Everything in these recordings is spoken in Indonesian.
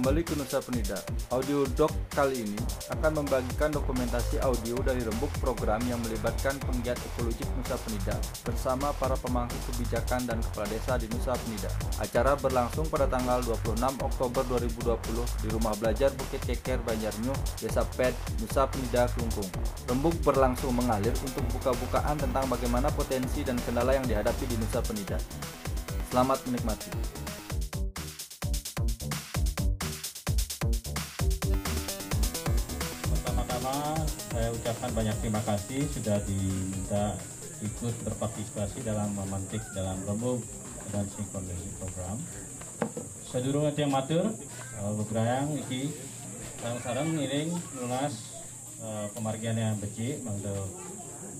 Kembali ke Nusa Penida. Audio doc kali ini akan membagikan dokumentasi audio dari rembuk program yang melibatkan penggiat ekologik Nusa Penida bersama para pemangku kebijakan dan kepala desa di Nusa Penida. Acara berlangsung pada tanggal 26 Oktober 2020 di Rumah Belajar Bukit Keker Banjarnyuh, Desa Ped, Nusa Penida, Kelungkung. Rembuk berlangsung mengalir untuk buka-bukaan tentang bagaimana potensi dan kendala yang dihadapi di Nusa Penida. Selamat menikmati. Banyak terima kasih sudah diminta ikut berpartisipasi dalam memantik dalam rembuk dan sinkronisasi program. Sedurung yang matur, uh, beberang iki sarang-sarang ngiring lunas uh, pemargian yang becik mangdo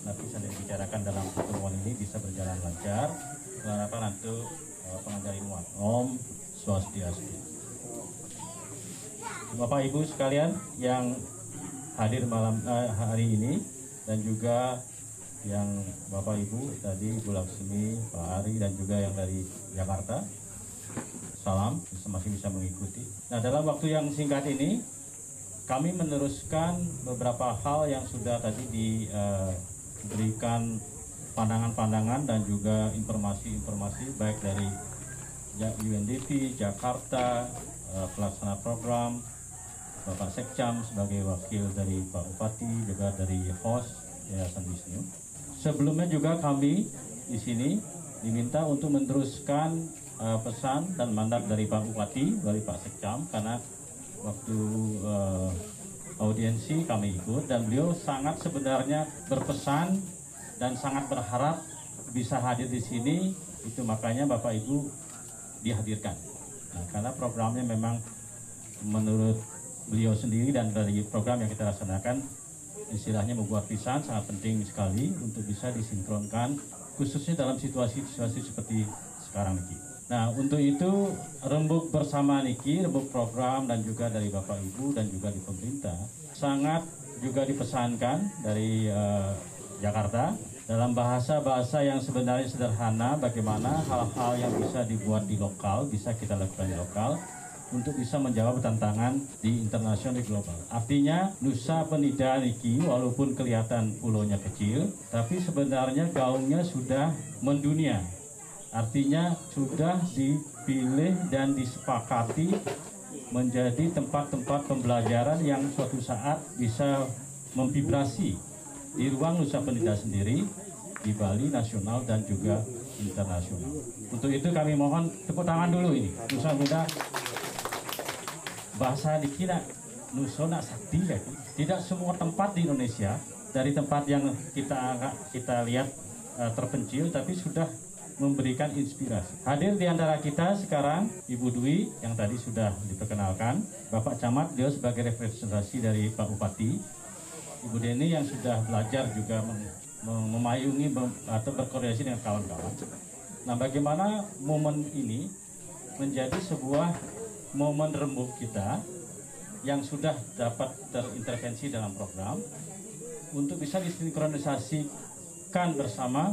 nanti saya dibicarakan dalam pertemuan ini bisa berjalan lancar. Harapan nanti uh, pengajar ilmuwan Om Swastiastu. Bapak Ibu sekalian yang hadir malam eh, hari ini dan juga yang Bapak Ibu tadi Bu Laksmi, Pak Ari dan juga yang dari Jakarta. Salam, masih bisa mengikuti. Nah, dalam waktu yang singkat ini kami meneruskan beberapa hal yang sudah tadi diberikan pandangan-pandangan dan juga informasi-informasi baik dari UNDP, Jakarta, eh, pelaksana program, Bapak Sekcam sebagai wakil dari Pak Bupati juga dari host Yayasan Wisnu. Sebelumnya juga kami di sini diminta untuk meneruskan uh, pesan dan mandat dari Pak Bupati dari Pak Sekcam karena waktu uh, audiensi kami ikut dan beliau sangat sebenarnya berpesan dan sangat berharap bisa hadir di sini itu makanya Bapak Ibu dihadirkan. Nah, karena programnya memang menurut beliau sendiri dan dari program yang kita laksanakan istilahnya membuat pisan sangat penting sekali untuk bisa disinkronkan khususnya dalam situasi-situasi seperti sekarang ini. Nah untuk itu rembuk bersama Niki, rembuk program dan juga dari Bapak Ibu dan juga di pemerintah sangat juga dipesankan dari uh, Jakarta dalam bahasa-bahasa yang sebenarnya sederhana bagaimana hal-hal yang bisa dibuat di lokal bisa kita lakukan di lokal untuk bisa menjawab tantangan di internasional di global. Artinya Nusa Penida Niki walaupun kelihatan pulaunya kecil, tapi sebenarnya gaungnya sudah mendunia. Artinya sudah dipilih dan disepakati menjadi tempat-tempat pembelajaran yang suatu saat bisa memvibrasi di ruang Nusa Penida sendiri di Bali nasional dan juga internasional. Untuk itu kami mohon tepuk tangan dulu ini Nusa Penida bahasa dikira nusona sakti ya. Tidak semua tempat di Indonesia dari tempat yang kita kita lihat uh, terpencil tapi sudah memberikan inspirasi. Hadir di antara kita sekarang Ibu Dwi yang tadi sudah diperkenalkan, Bapak Camat dia sebagai representasi dari Pak Bupati, Ibu Deni yang sudah belajar juga mem mem memayungi mem atau berkoordinasi dengan kawan-kawan. Nah, bagaimana momen ini menjadi sebuah momen rembuk kita yang sudah dapat terintervensi dalam program untuk bisa disinkronisasikan bersama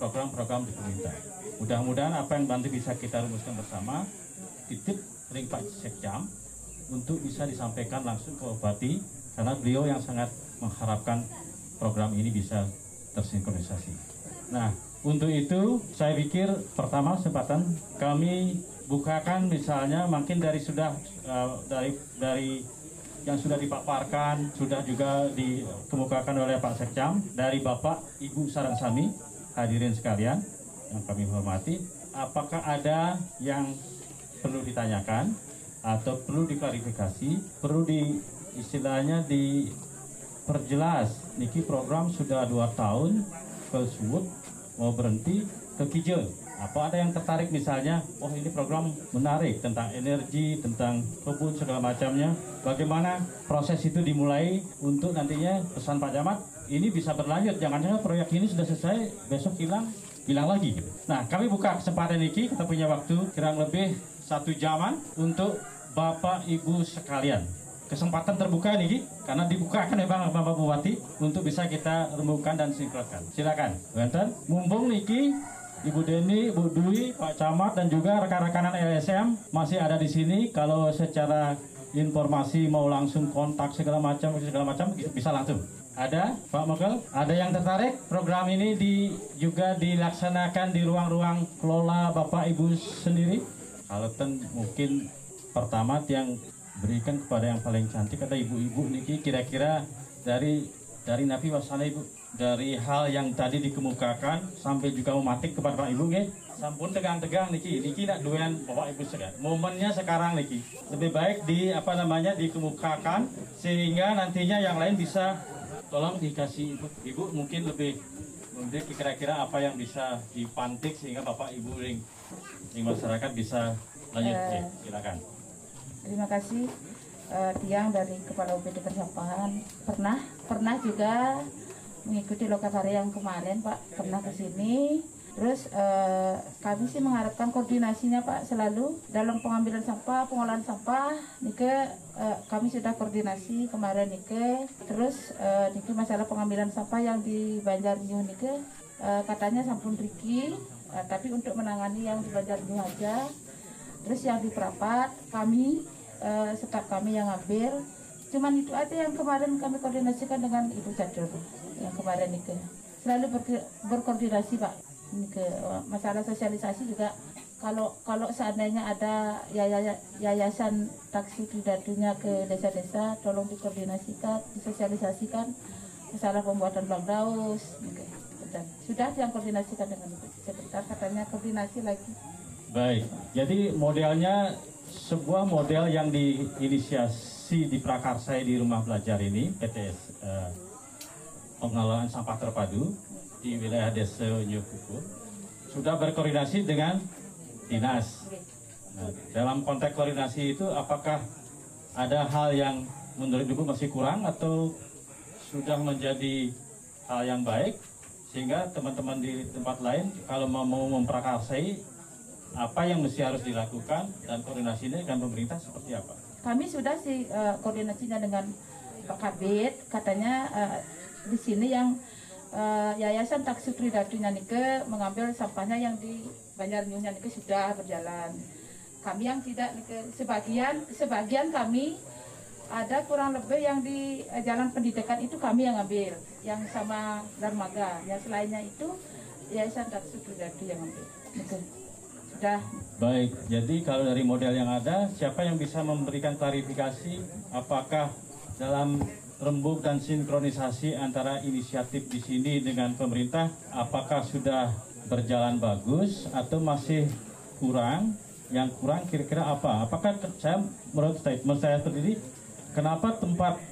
program-program di pemerintah. Mudah-mudahan apa yang nanti bisa kita rumuskan bersama titip ring Pak Sekjam untuk bisa disampaikan langsung ke Bupati karena beliau yang sangat mengharapkan program ini bisa tersinkronisasi. Nah, untuk itu saya pikir pertama kesempatan kami bukakan misalnya makin dari sudah uh, dari dari yang sudah dipaparkan sudah juga dikemukakan oleh Pak Sekcam dari Bapak Ibu Sarangsami hadirin sekalian yang kami hormati apakah ada yang perlu ditanyakan atau perlu diklarifikasi perlu di istilahnya diperjelas? Niki program sudah dua tahun ke mau berhenti ke Kijel apa ada yang tertarik misalnya, oh ini program menarik tentang energi, tentang kebun segala macamnya. Bagaimana proses itu dimulai untuk nantinya pesan Pak Jamat ini bisa berlanjut. Jangan-jangan proyek ini sudah selesai, besok hilang, hilang lagi. Nah, kami buka kesempatan ini, kita punya waktu kurang lebih satu jaman untuk Bapak Ibu sekalian. Kesempatan terbuka nih, karena dibukakan ya Bang Bapak Bupati untuk bisa kita rembukan dan sinkronkan. Silakan, Wenten. Mumpung Niki Ibu Deni, Ibu Dwi, Pak Camat dan juga rekan-rekanan LSM masih ada di sini. Kalau secara informasi mau langsung kontak segala macam segala macam bisa langsung. Ada Pak Mokel? Ada yang tertarik? Program ini di, juga dilaksanakan di ruang-ruang kelola Bapak Ibu sendiri? Kalau mungkin pertama yang berikan kepada yang paling cantik ada ibu-ibu niki kira-kira dari dari Nabi Wasana Ibu dari hal yang tadi dikemukakan sampai juga mematik kepada Pak Ibu nggih sampun tegang-tegang niki niki nak duan Bapak Ibu sekalian. Momennya sekarang niki lebih baik di apa namanya dikemukakan sehingga nantinya yang lain bisa tolong dikasih Ibu, Ibu mungkin lebih mungkin kira-kira apa yang bisa dipantik sehingga Bapak Ibu ring, ring masyarakat bisa lanjut uh, silakan terima kasih uh, Tiang dari Kepala UPD Persampahan. Pernah pernah juga mengikuti lokakarya yang kemarin Pak. Pernah ke sini. Terus uh, kami sih mengharapkan koordinasinya Pak selalu dalam pengambilan sampah pengolahan sampah. Nike uh, kami sudah koordinasi kemarin Nike. Terus uh, Nike masalah pengambilan sampah yang di Banjarnyu Nike. Uh, katanya sampun Riki uh, tapi untuk menangani yang di Banjarnyu aja. Terus yang di Perapat kami uh, staf kami yang ngambil. Cuman itu aja yang kemarin kami koordinasikan dengan Ibu Cadur yang kemarin itu selalu ber, berkoordinasi Pak. Ini ke masalah sosialisasi juga. Kalau kalau seandainya ada yayasan taksi pribadinya ke desa-desa tolong dikoordinasikan disosialisasikan. Masalah pembuatan bang daus sudah yang koordinasikan dengan Sekretar katanya koordinasi lagi. Baik jadi modelnya sebuah model yang diinisiasi di Prakarsa di rumah belajar ini PTS eh, pengelolaan sampah terpadu di wilayah Desa Nyukuku sudah berkoordinasi dengan dinas. Nah, dalam konteks koordinasi itu apakah ada hal yang menurut Ibu masih kurang atau sudah menjadi hal yang baik sehingga teman-teman di tempat lain kalau mau memprakarsai apa yang mesti harus dilakukan dan koordinasinya dengan pemerintah seperti apa? Kami sudah sih uh, koordinasinya dengan Pak Kabit, katanya uh, di sini yang uh, Yayasan Taksi Tridatu Nyanike mengambil sampahnya yang di Banjarnyu Nyanike sudah berjalan. Kami yang tidak sebagian sebagian kami ada kurang lebih yang di uh, jalan pendidikan itu kami yang ambil, yang sama dermaga. Yang selainnya itu Yayasan Taksi Tridatu yang ambil. Sudah. Baik, jadi kalau dari model yang ada, siapa yang bisa memberikan klarifikasi apakah dalam rembuk dan sinkronisasi antara inisiatif di sini dengan pemerintah apakah sudah berjalan bagus atau masih kurang? Yang kurang kira-kira apa? Apakah saya menurut statement saya sendiri kenapa tempat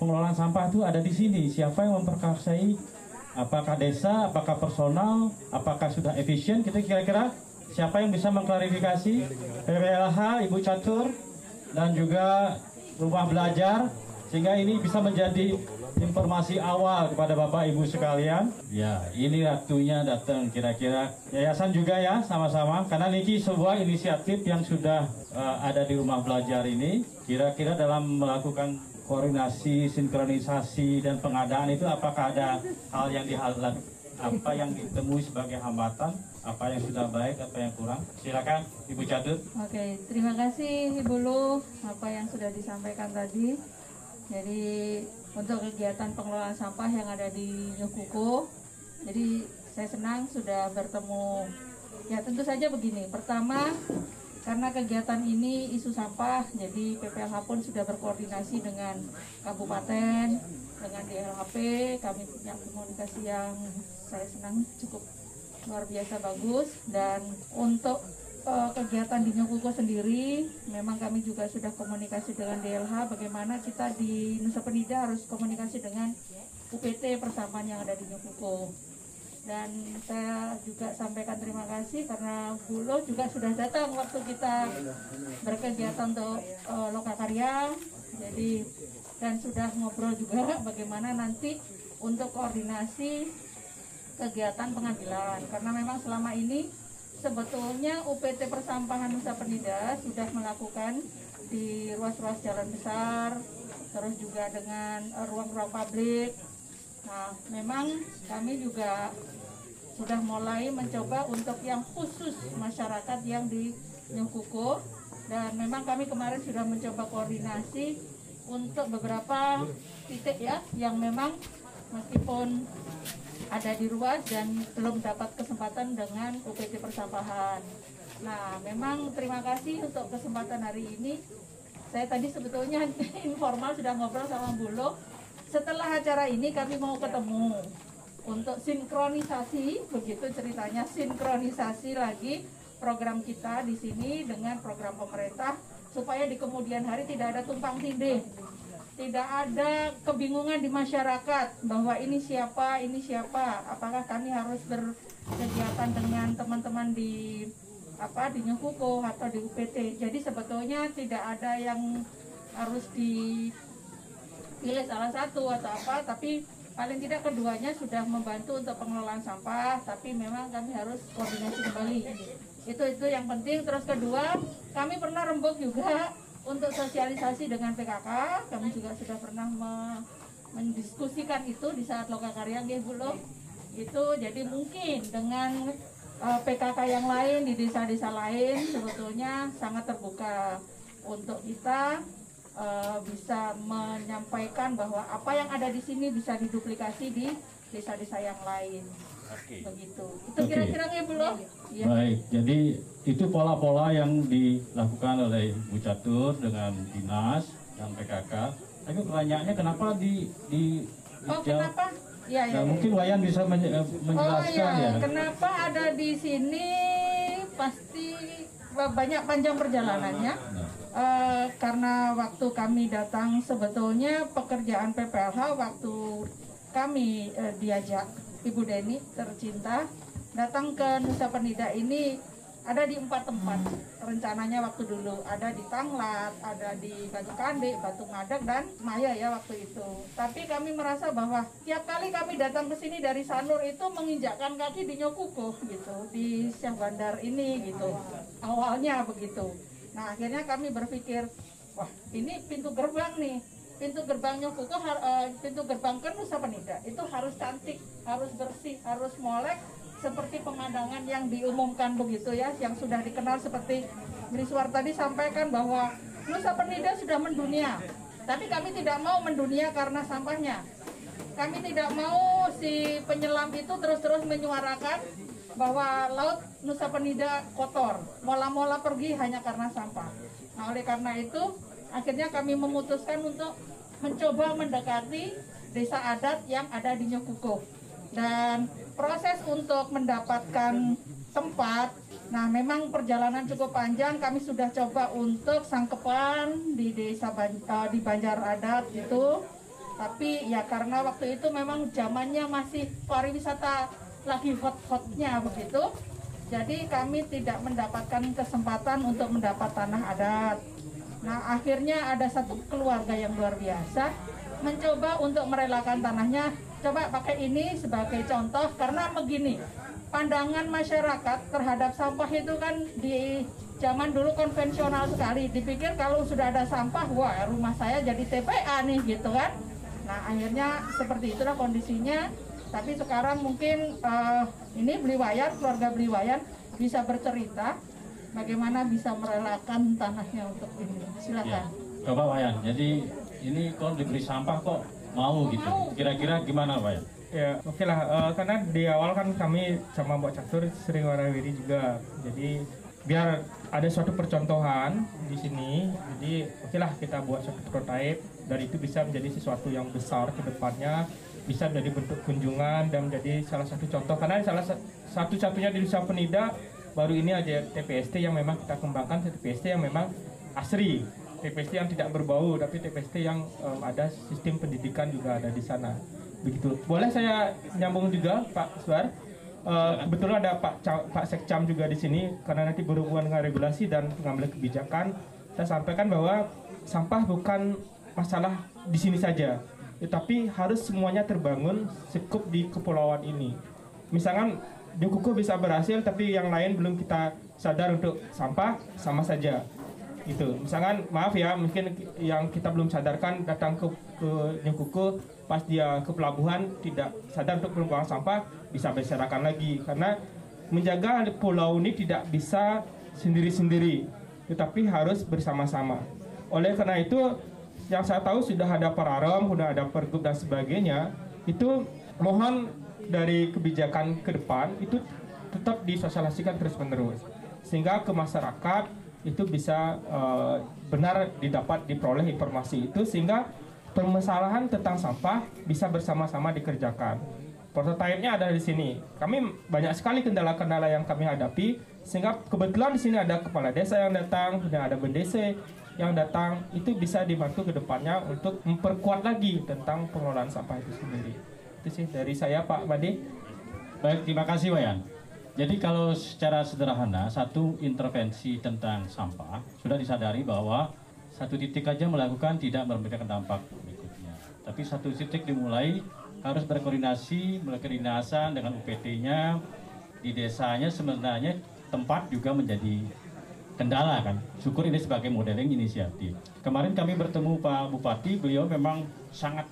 pengelolaan sampah itu ada di sini? Siapa yang memperkasai? Apakah desa? Apakah personal? Apakah sudah efisien? Kita kira-kira siapa yang bisa mengklarifikasi PPLH Ibu Catur dan juga rumah belajar sehingga ini bisa menjadi informasi awal kepada Bapak Ibu sekalian. Ya, ini waktunya datang kira-kira yayasan juga ya sama-sama karena Niki sebuah inisiatif yang sudah uh, ada di rumah belajar ini. Kira-kira dalam melakukan koordinasi, sinkronisasi dan pengadaan itu apakah ada hal yang dihalang apa yang ditemui sebagai hambatan, apa yang sudah baik, apa yang kurang. Silakan Ibu Catut. Oke, terima kasih Ibu Lu apa yang sudah disampaikan tadi. Jadi untuk kegiatan pengelolaan sampah yang ada di Nyukuko, jadi saya senang sudah bertemu. Ya tentu saja begini. Pertama, karena kegiatan ini isu sampah, jadi PPLH pun sudah berkoordinasi dengan kabupaten, dengan DLHP. Kami punya komunikasi yang saya senang cukup luar biasa bagus. Dan untuk uh, kegiatan di Nyokuko sendiri, memang kami juga sudah komunikasi dengan DLH bagaimana kita di Nusa Penida harus komunikasi dengan UPT persamaan yang ada di Nyokuko. Dan saya juga sampaikan terima kasih karena Bulo juga sudah datang waktu kita berkegiatan untuk uh, lokakarya. Jadi dan sudah ngobrol juga bagaimana nanti untuk koordinasi kegiatan pengambilan karena memang selama ini sebetulnya UPT Persampahan Nusa Penida sudah melakukan di ruas-ruas jalan besar, terus juga dengan ruang-ruang publik. Nah, memang kami juga sudah mulai mencoba untuk yang khusus masyarakat yang di Nyukuko dan memang kami kemarin sudah mencoba koordinasi untuk beberapa titik ya yang memang meskipun ada di ruas dan belum dapat kesempatan dengan UPT persampahan. Nah, memang terima kasih untuk kesempatan hari ini. Saya tadi sebetulnya informal sudah ngobrol sama Bulog. Setelah acara ini kami mau ketemu untuk sinkronisasi, begitu ceritanya sinkronisasi lagi program kita di sini dengan program pemerintah supaya di kemudian hari tidak ada tumpang tindih tidak ada kebingungan di masyarakat bahwa ini siapa, ini siapa. Apakah kami harus berkegiatan dengan teman-teman di apa di Nyukuko atau di UPT. Jadi sebetulnya tidak ada yang harus dipilih salah satu atau apa, tapi paling tidak keduanya sudah membantu untuk pengelolaan sampah, tapi memang kami harus koordinasi kembali. Itu itu yang penting. Terus kedua, kami pernah rembuk juga untuk sosialisasi dengan PKK, kami juga sudah pernah me mendiskusikan itu di saat Lokakarya nggih belum. Itu jadi mungkin dengan uh, eh, PKK yang lain di desa-desa lain sebetulnya sangat terbuka untuk kita uh, bisa menyampaikan bahwa apa yang ada di sini bisa diduplikasi di desa-desa yang lain. Okay. Begitu. Itu kira-kira okay. belum? Ya. Baik, jadi itu pola-pola yang dilakukan oleh Bu Catur dengan dinas dan PKK. Tapi pertanyaannya kenapa di di Oh, kenapa? Ya, ya, nah, ya, mungkin Wayan bisa men eh, menjelaskan oh, ya. ya. Kenapa ada di sini pasti banyak panjang perjalanannya. Nah. Uh, karena waktu kami datang sebetulnya pekerjaan PPLH waktu kami uh, diajak Ibu Deni tercinta datang ke Nusa Penida ini ada di empat tempat rencananya waktu dulu ada di Tanglat, ada di Batu Kande, Batu Madak dan Maya ya waktu itu. Tapi kami merasa bahwa tiap kali kami datang ke sini dari Sanur itu menginjakkan kaki di Nyokuko gitu di Syah Bandar ini gitu. Awalnya begitu. Nah akhirnya kami berpikir wah ini pintu gerbang nih pintu gerbangnya Kuko uh, pintu gerbang ke Nusa Penida itu harus cantik, harus bersih, harus molek seperti pemandangan yang diumumkan begitu ya, yang sudah dikenal seperti Briswar tadi sampaikan bahwa Nusa Penida sudah mendunia. Tapi kami tidak mau mendunia karena sampahnya. Kami tidak mau si penyelam itu terus-terus menyuarakan bahwa laut Nusa Penida kotor, mola-mola pergi hanya karena sampah. Nah, oleh karena itu akhirnya kami memutuskan untuk mencoba mendekati desa adat yang ada di Nyokuko dan proses untuk mendapatkan tempat nah memang perjalanan cukup panjang. Kami sudah coba untuk sangkepan di desa Ban uh, di Banjar Adat itu. Tapi ya karena waktu itu memang zamannya masih pariwisata lagi hot-hotnya begitu. Jadi kami tidak mendapatkan kesempatan untuk mendapat tanah adat Nah akhirnya ada satu keluarga yang luar biasa mencoba untuk merelakan tanahnya. Coba pakai ini sebagai contoh karena begini, pandangan masyarakat terhadap sampah itu kan di zaman dulu konvensional sekali. Dipikir kalau sudah ada sampah, wah rumah saya jadi TPA nih gitu kan. Nah akhirnya seperti itulah kondisinya. Tapi sekarang mungkin uh, ini Beliwayan, keluarga Beliwayan bisa bercerita bagaimana bisa merelakan tanahnya untuk ini. Silakan. Ya. Coba Wayan, jadi ini kok diberi sampah kok mau gitu. Kira-kira gimana Wayan? Ya, oke okay lah. Uh, karena di awal kan kami sama Mbak Catur sering warawiri juga. Jadi biar ada suatu percontohan di sini. Jadi oke okay lah kita buat suatu prototipe dan itu bisa menjadi sesuatu yang besar ke depannya bisa menjadi bentuk kunjungan dan menjadi salah satu contoh karena salah satu-satunya di Nusa Penida baru ini aja TPST yang memang kita kembangkan TPST yang memang asri. TPST yang tidak berbau tapi TPST yang um, ada sistem pendidikan juga ada di sana. Begitu. Boleh saya nyambung juga Pak Suar? Uh, kebetulan ada Pak Ca Pak Sekcam juga di sini. Karena nanti berhubungan dengan regulasi dan pengambilan kebijakan saya sampaikan bahwa sampah bukan masalah di sini saja. Tetapi harus semuanya terbangun cukup di kepulauan ini. Misalkan Kuku bisa berhasil tapi yang lain belum kita sadar untuk sampah sama saja. Gitu. Misalkan maaf ya, mungkin yang kita belum sadarkan datang ke ke Nyekuku pas dia ke pelabuhan tidak sadar untuk membuang sampah bisa berserakan lagi karena menjaga pulau ini tidak bisa sendiri-sendiri tetapi harus bersama-sama. Oleh karena itu yang saya tahu sudah ada pararom, sudah ada pergub dan sebagainya itu mohon dari kebijakan ke depan itu tetap disosialisasikan terus-menerus sehingga ke masyarakat itu bisa uh, benar didapat diperoleh informasi itu sehingga permasalahan tentang sampah bisa bersama-sama dikerjakan. Prototipenya ada di sini. Kami banyak sekali kendala-kendala yang kami hadapi sehingga kebetulan di sini ada kepala desa yang datang dan ada bendese yang datang itu bisa dibantu ke depannya untuk memperkuat lagi tentang pengelolaan sampah itu sendiri. Itu sih dari saya Pak Badi. Baik, terima kasih Wayan. Jadi kalau secara sederhana, satu intervensi tentang sampah sudah disadari bahwa satu titik aja melakukan tidak memberikan dampak berikutnya. Tapi satu titik dimulai harus berkoordinasi, melakukan dengan UPT-nya di desanya sebenarnya tempat juga menjadi kendala kan. Syukur ini sebagai modeling inisiatif. Kemarin kami bertemu Pak Bupati, beliau memang sangat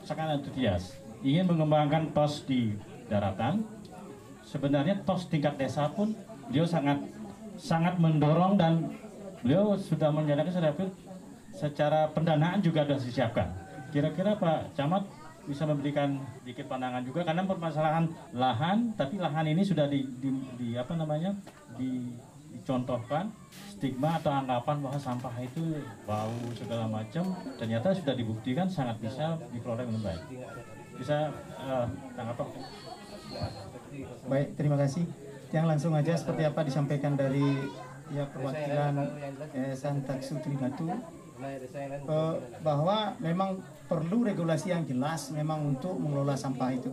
sangat antusias ingin mengembangkan tos di daratan sebenarnya tos tingkat desa pun beliau sangat sangat mendorong dan beliau sudah menyatakan secara secara pendanaan juga sudah disiapkan. Kira-kira Pak Camat bisa memberikan sedikit pandangan juga karena permasalahan lahan, tapi lahan ini sudah di, di, di apa namanya di, dicontohkan stigma atau anggapan bahwa sampah itu bau segala macam ternyata sudah dibuktikan sangat bisa dikelola dengan baik. Bisa uh, tanggapan? Baik, terima kasih. Yang langsung aja seperti apa disampaikan dari ya perwakilan Yayasan Taksu Trinatu eh, bahwa memang perlu regulasi yang jelas memang untuk mengelola sampah itu.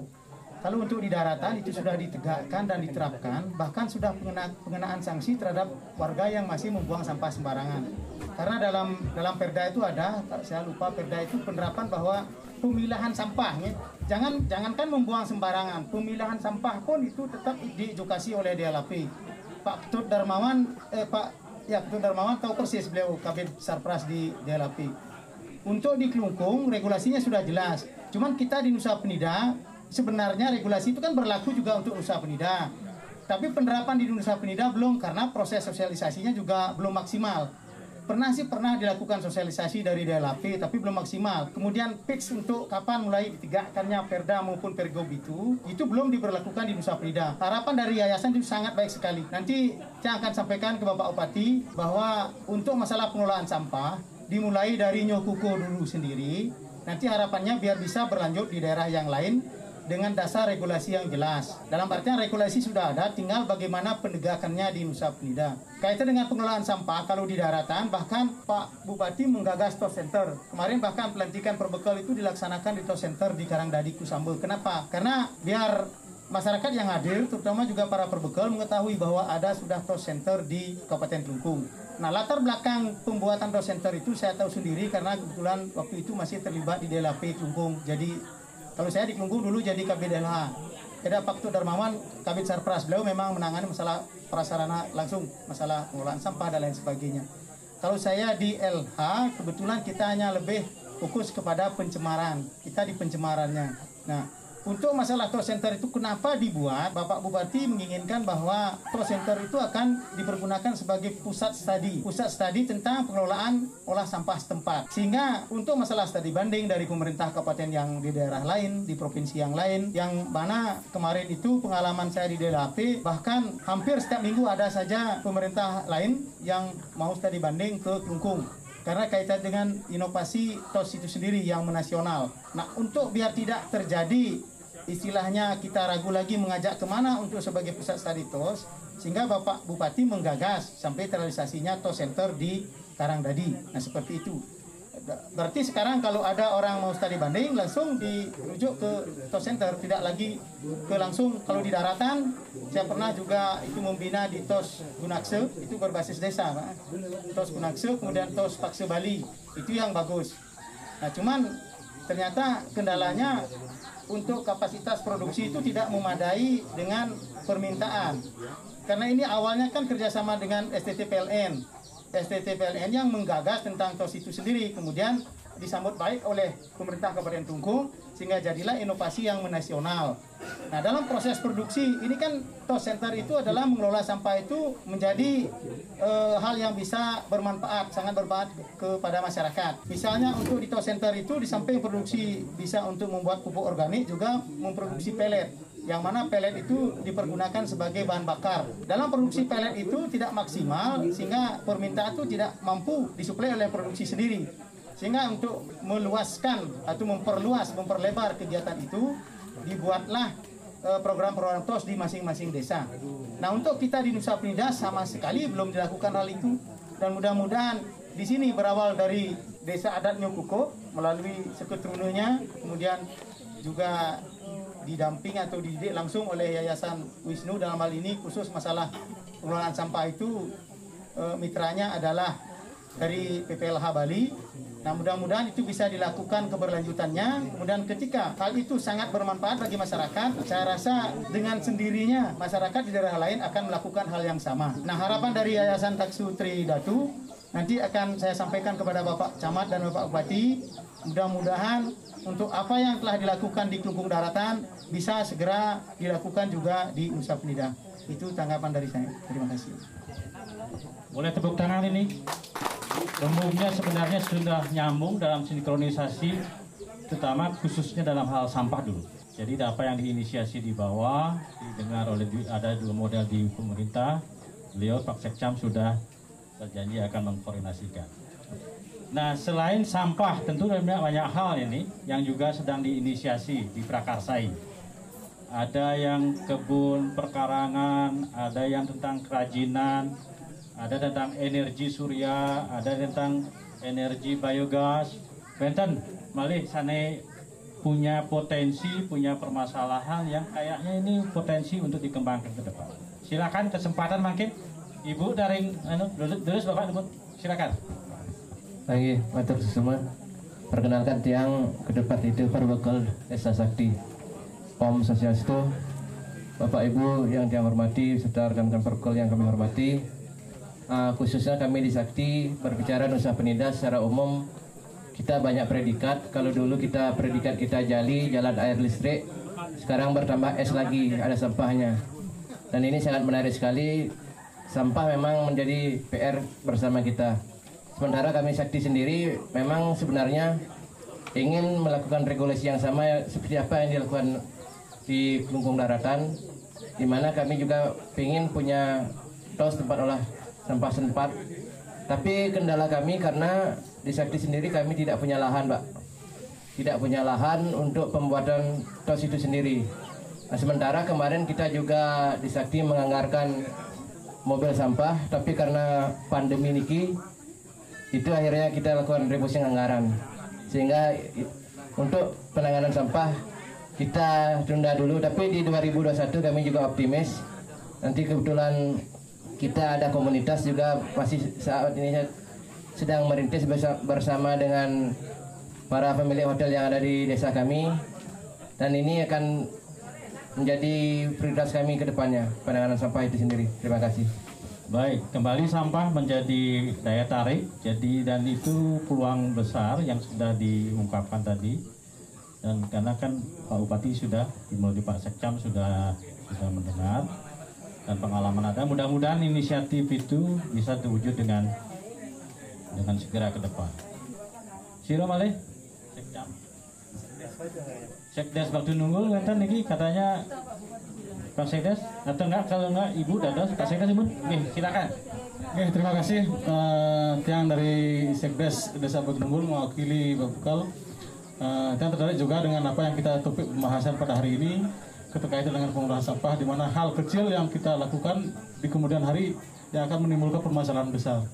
Kalau untuk di daratan itu sudah ditegakkan dan diterapkan, bahkan sudah pengena, pengenaan sanksi terhadap warga yang masih membuang sampah sembarangan. Karena dalam dalam perda itu ada, saya lupa perda itu penerapan bahwa pemilahan sampah, ya. jangan jangankan membuang sembarangan, pemilahan sampah pun itu tetap diedukasi oleh DLAP. Pak Ketut Darmawan, eh, Pak ya Ketut Darmawan tahu persis beliau Kabin Sarpras di DLAP. Untuk di Kelungkung regulasinya sudah jelas. Cuman kita di Nusa Penida sebenarnya regulasi itu kan berlaku juga untuk usaha penida. Tapi penerapan di Nusa Penida belum karena proses sosialisasinya juga belum maksimal. Pernah sih pernah dilakukan sosialisasi dari DLAP tapi belum maksimal. Kemudian fix untuk kapan mulai ditegakkannya Perda maupun Pergub itu itu belum diberlakukan di Nusa Penida. Harapan dari yayasan itu sangat baik sekali. Nanti saya akan sampaikan ke Bapak Upati bahwa untuk masalah pengelolaan sampah dimulai dari Nyokuko dulu sendiri. Nanti harapannya biar bisa berlanjut di daerah yang lain dengan dasar regulasi yang jelas. Dalam artian regulasi sudah ada, tinggal bagaimana penegakannya di Nusa Penida. Kaitan dengan pengelolaan sampah, kalau di daratan, bahkan Pak Bupati menggagas tos center. Kemarin bahkan pelantikan perbekal itu dilaksanakan di tos center di Karangdadi Kusambo. Kenapa? Karena biar masyarakat yang hadir, terutama juga para perbekal mengetahui bahwa ada sudah tos center di Kabupaten Kelungkung. Nah, latar belakang pembuatan tos center itu saya tahu sendiri karena kebetulan waktu itu masih terlibat di DLP Kelungkung. Jadi kalau saya di Kelungkung dulu jadi Kabid LH. Ada Pak Darmawan, Kabid Sarpras. Beliau memang menangani masalah prasarana langsung, masalah pengelolaan sampah dan lain sebagainya. Kalau saya di LH, kebetulan kita hanya lebih fokus kepada pencemaran. Kita di pencemarannya. Nah, untuk masalah tour center itu kenapa dibuat? Bapak Bupati menginginkan bahwa tour center itu akan dipergunakan sebagai pusat studi, pusat studi tentang pengelolaan olah sampah setempat. Sehingga untuk masalah studi banding dari pemerintah kabupaten yang di daerah lain, di provinsi yang lain, yang mana kemarin itu pengalaman saya di DLAP, bahkan hampir setiap minggu ada saja pemerintah lain yang mau studi banding ke Kelungkung karena kaitan dengan inovasi TOS itu sendiri yang menasional. Nah, untuk biar tidak terjadi istilahnya kita ragu lagi mengajak ke mana untuk sebagai pusat studi TOS, sehingga Bapak Bupati menggagas sampai terrealisasinya TOS Center di Karangdadi. Nah, seperti itu. Berarti sekarang kalau ada orang mau studi banding langsung dirujuk ke TOS Center, tidak lagi ke langsung kalau di daratan. Saya pernah juga itu membina di TOS Gunakse, itu berbasis desa, Pak. TOS Gunakse, kemudian TOS Pakse Bali, itu yang bagus. Nah, cuman ternyata kendalanya untuk kapasitas produksi itu tidak memadai dengan permintaan. Karena ini awalnya kan kerjasama dengan STT PLN STT PLN yang menggagas tentang TOS itu sendiri. Kemudian disambut baik oleh pemerintah Kabupaten Tungku sehingga jadilah inovasi yang menasional. Nah, dalam proses produksi ini kan TOS Center itu adalah mengelola sampah itu menjadi eh, hal yang bisa bermanfaat, sangat bermanfaat kepada masyarakat. Misalnya untuk di TOS Center itu di samping produksi bisa untuk membuat pupuk organik juga memproduksi pelet yang mana pelet itu dipergunakan sebagai bahan bakar. Dalam produksi pelet itu tidak maksimal sehingga permintaan itu tidak mampu disuplai oleh produksi sendiri. Sehingga untuk meluaskan atau memperluas, memperlebar kegiatan itu dibuatlah eh, program-program TOS di masing-masing desa. Nah untuk kita di Nusa Penida sama sekali belum dilakukan hal itu dan mudah-mudahan di sini berawal dari desa adat Nyukuko melalui sekretariatnya, kemudian juga didamping atau dididik langsung oleh Yayasan Wisnu dalam hal ini khusus masalah pengelolaan sampah itu eh, mitranya adalah dari PPLH Bali. Nah mudah-mudahan itu bisa dilakukan keberlanjutannya. Kemudian ketika hal itu sangat bermanfaat bagi masyarakat, saya rasa dengan sendirinya masyarakat di daerah lain akan melakukan hal yang sama. Nah harapan dari Yayasan Taksu Tridatu nanti akan saya sampaikan kepada Bapak Camat dan Bapak Bupati. Mudah-mudahan untuk apa yang telah dilakukan di Kelungkung Daratan bisa segera dilakukan juga di Nusa Penida. Itu tanggapan dari saya. Terima kasih. Boleh tepuk tangan ini? Umumnya sebenarnya sudah nyambung dalam sinkronisasi, terutama khususnya dalam hal sampah dulu. Jadi apa yang diinisiasi di bawah, didengar oleh ada dua model di pemerintah, beliau Pak Sekcam sudah berjanji akan mengkoordinasikan. Nah, selain sampah, tentu banyak, banyak hal ini yang juga sedang diinisiasi, diprakarsai. Ada yang kebun perkarangan, ada yang tentang kerajinan, ada tentang energi surya, ada tentang energi biogas. Benten, malih sana punya potensi, punya permasalahan yang kayaknya ini potensi untuk dikembangkan ke depan. Silakan kesempatan makin. Ibu dari anu, terus Bapak Ibu, silakan. Lagi, matur semua. Perkenalkan tiang ke depan itu Perbekal Desa Sakti. Pom Sosialisto, Bapak Ibu yang dia hormati, serta rekan-rekan Perkol yang kami hormati, uh, khususnya kami di Sakti berbicara Nusa Penida secara umum. Kita banyak predikat. Kalau dulu kita predikat kita jali jalan air listrik sekarang bertambah es lagi ada sampahnya. Dan ini sangat menarik sekali. Sampah memang menjadi PR bersama kita. Sementara kami Sakti sendiri memang sebenarnya ingin melakukan regulasi yang sama seperti apa yang dilakukan di Kelungkung Daratan di mana kami juga ingin punya tos tempat olah sampah sempat. Tapi kendala kami karena di Sakti sendiri kami tidak punya lahan, Pak. Tidak punya lahan untuk pembuatan tos itu sendiri. Nah, sementara kemarin kita juga di Sakti menganggarkan mobil sampah, tapi karena pandemi niki itu akhirnya kita lakukan refocusing anggaran. Sehingga untuk penanganan sampah kita tunda dulu, tapi di 2021 kami juga optimis. Nanti kebetulan kita ada komunitas juga masih saat ini sedang merintis bersama dengan para pemilik hotel yang ada di desa kami dan ini akan menjadi prioritas kami ke depannya penanganan sampah itu sendiri. Terima kasih. Baik, kembali sampah menjadi daya tarik. Jadi dan itu peluang besar yang sudah diungkapkan tadi. Dan karena kan Pak Bupati sudah, melalui Pak Sekcam sudah sudah mendengar dan pengalaman ada. Mudah-mudahan inisiatif itu bisa terwujud dengan dengan segera ke depan. Siro malih? Sekdes waktu nunggu ngeten niki katanya Pak Sekdes atau enggak kalau enggak Ibu Dados Pak Sekdes Ibu Oke, silakan. Oke, terima kasih uh, tiang dari Sekdes Desa Nunggul mewakili Bapak uh, tiang tertarik juga dengan apa yang kita topik pembahasan pada hari ini keterkaitan dengan pengolahan sampah di mana hal kecil yang kita lakukan di kemudian hari yang akan menimbulkan permasalahan besar.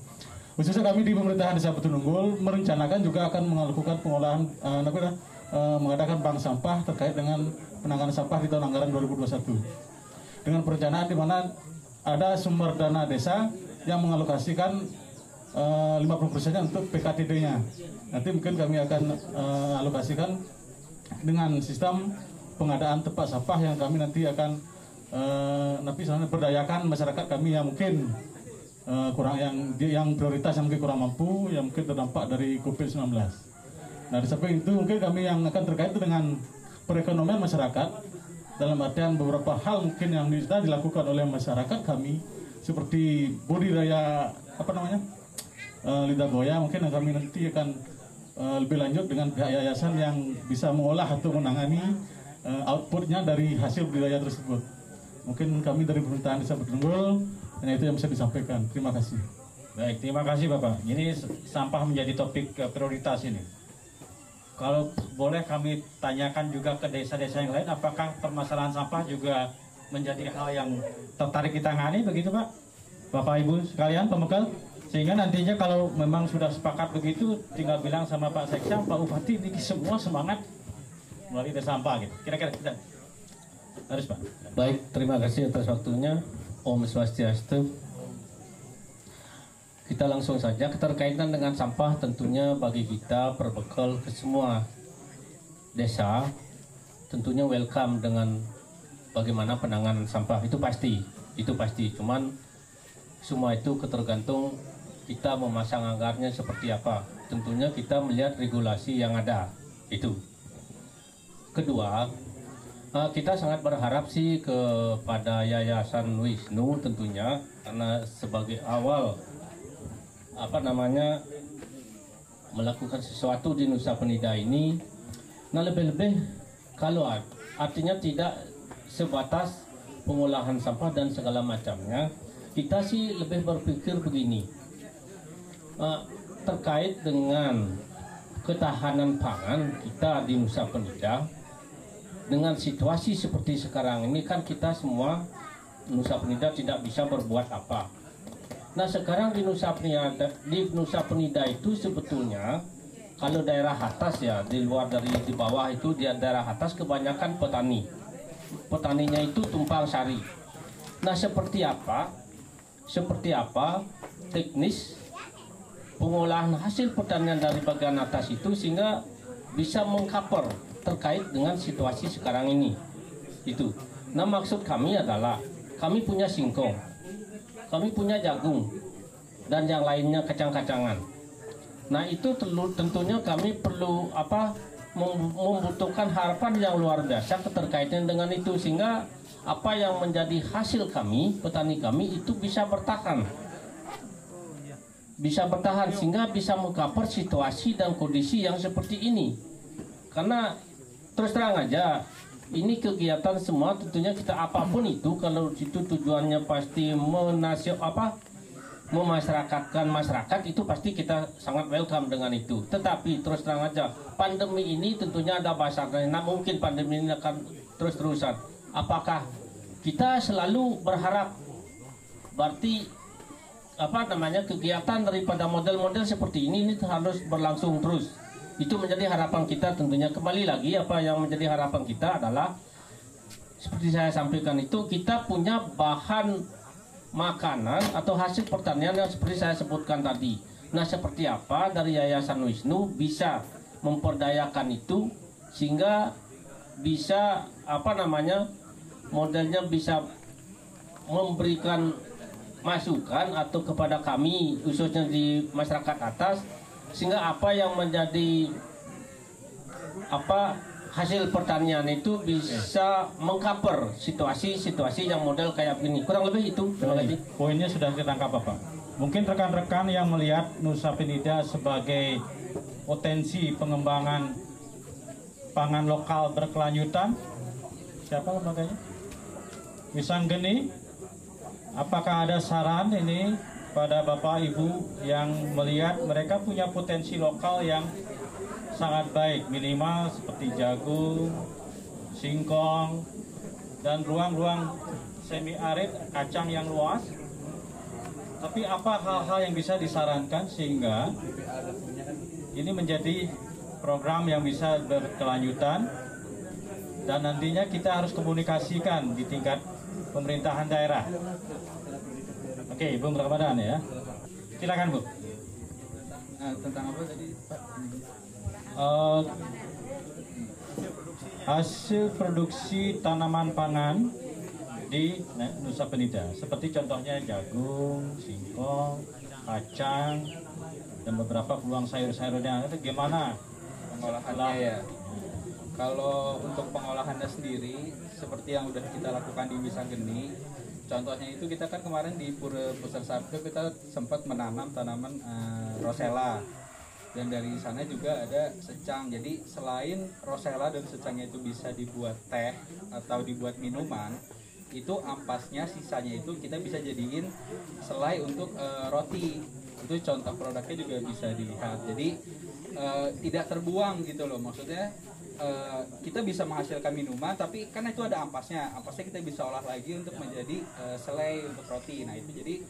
Khususnya kami di pemerintahan Desa Nunggul merencanakan juga akan melakukan pengolahan uh, mengadakan bank sampah terkait dengan penanganan sampah di tahun anggaran 2021. Dengan perencanaan di mana ada sumber dana desa yang mengalokasikan uh, 50%-nya untuk PKTD-nya. Nanti mungkin kami akan alokasikan dengan sistem pengadaan tempat sampah yang kami nanti akan uh, nanti berdayakan masyarakat kami yang mungkin eh, kurang yang yang prioritas yang mungkin kurang mampu, yang mungkin terdampak dari COVID-19. Nah, di samping itu mungkin kami yang akan terkait dengan perekonomian masyarakat dalam artian beberapa hal mungkin yang bisa dilakukan oleh masyarakat kami seperti budidaya apa namanya eh, lidah buaya mungkin kami nanti akan eh, lebih lanjut dengan pihak yayasan yang bisa mengolah atau menangani eh, outputnya dari hasil budidaya tersebut. Mungkin kami dari pemerintahan desa Bedunggul hanya itu yang bisa disampaikan. Terima kasih. Baik, terima kasih Bapak. Ini sampah menjadi topik eh, prioritas ini. Kalau boleh kami tanyakan juga ke desa-desa yang lain, apakah permasalahan sampah juga menjadi hal yang tertarik ditangani begitu Pak? Bapak Ibu sekalian pembekal? Sehingga nantinya kalau memang sudah sepakat begitu, tinggal bilang sama Pak Seksa, Pak Bupati, ini semua semangat melalui sampah gitu. Kira-kira kita harus Pak. Baik, terima kasih atas waktunya. Om Swastiastu. Kita langsung saja keterkaitan dengan sampah tentunya bagi kita berbekal ke semua desa tentunya welcome dengan bagaimana penanganan sampah itu pasti itu pasti cuman semua itu ketergantung kita memasang anggarnya seperti apa tentunya kita melihat regulasi yang ada itu kedua Uh, kita sangat berharap sih kepada Yayasan Wisnu tentunya karena sebagai awal apa namanya melakukan sesuatu di Nusa Penida ini. Nah lebih-lebih kalau art- artinya tidak sebatas pengolahan sampah dan segala macamnya, kita sih lebih berpikir begini Uh, terkait dengan ketahanan pangan kita di Nusa Penida dengan situasi seperti sekarang ini kan kita semua Nusa Penida tidak bisa berbuat apa. Nah sekarang di Nusa Penida, di Nusa Penida itu sebetulnya kalau daerah atas ya di luar dari di bawah itu di daerah atas kebanyakan petani. Petaninya itu tumpang sari. Nah seperti apa? Seperti apa teknis pengolahan hasil pertanian dari bagian atas itu sehingga bisa mengcover terkait dengan situasi sekarang ini. Itu. Nah, maksud kami adalah kami punya singkong. Kami punya jagung dan yang lainnya kacang-kacangan. Nah, itu tentunya kami perlu apa mem- membutuhkan harapan yang luar biasa keterkaitan dengan itu sehingga apa yang menjadi hasil kami, petani kami itu bisa bertahan bisa bertahan sehingga bisa mengcover situasi dan kondisi yang seperti ini. Karena terus terang aja ini kegiatan semua tentunya kita apa pun itu kalau itu tujuannya pasti menasih apa memasyarakatkan masyarakat itu pasti kita sangat welcome dengan itu. Tetapi terus terang aja pandemi ini tentunya ada basarnya. Nah mungkin pandemi ini akan terus terusan. Apakah kita selalu berharap berarti apa namanya kegiatan daripada model-model seperti ini ini harus berlangsung terus. Itu menjadi harapan kita tentunya kembali lagi apa yang menjadi harapan kita adalah seperti saya sampaikan itu kita punya bahan makanan atau hasil pertanian yang seperti saya sebutkan tadi. Nah, seperti apa dari Yayasan Wisnu bisa memperdayakan itu sehingga bisa apa namanya modelnya bisa memberikan masukan atau kepada kami khususnya di masyarakat atas sehingga apa yang menjadi apa hasil pertanian itu bisa mengcover situasi-situasi yang model kayak gini kurang lebih itu terima kasih Poinnya sudah ditangkap Bapak. Mungkin rekan-rekan yang melihat Nusa Penida sebagai potensi pengembangan pangan lokal berkelanjutan. Siapa lembaganya? Wisanggeni. Apakah ada saran ini pada Bapak Ibu yang melihat mereka punya potensi lokal yang sangat baik minimal seperti jagung, singkong, dan ruang-ruang semi arid kacang yang luas. Tapi apa hal-hal yang bisa disarankan sehingga ini menjadi program yang bisa berkelanjutan dan nantinya kita harus komunikasikan di tingkat pemerintahan daerah. Oke, Ibu Ramadan ya. Silakan Bu. tentang apa tadi Pak? Eh, hasil produksi tanaman pangan di Nusa Penida. Seperti contohnya jagung, singkong, kacang, dan beberapa peluang sayur-sayurnya. Itu gimana pengolahannya ya kalau untuk pengolahannya sendiri seperti yang udah kita lakukan di Wisageni contohnya itu kita kan kemarin di Pura Sabtu kita sempat menanam tanaman uh, rosella. Dan dari sana juga ada secang. Jadi selain rosella dan secangnya itu bisa dibuat teh atau dibuat minuman itu ampasnya sisanya itu kita bisa jadiin selai untuk uh, roti. Itu contoh produknya juga bisa dilihat. Jadi uh, tidak terbuang gitu loh. Maksudnya uh, kita bisa menghasilkan minuman tapi karena itu ada ampasnya. Ampasnya kita bisa olah lagi untuk menjadi uh, selai untuk roti. Nah itu jadi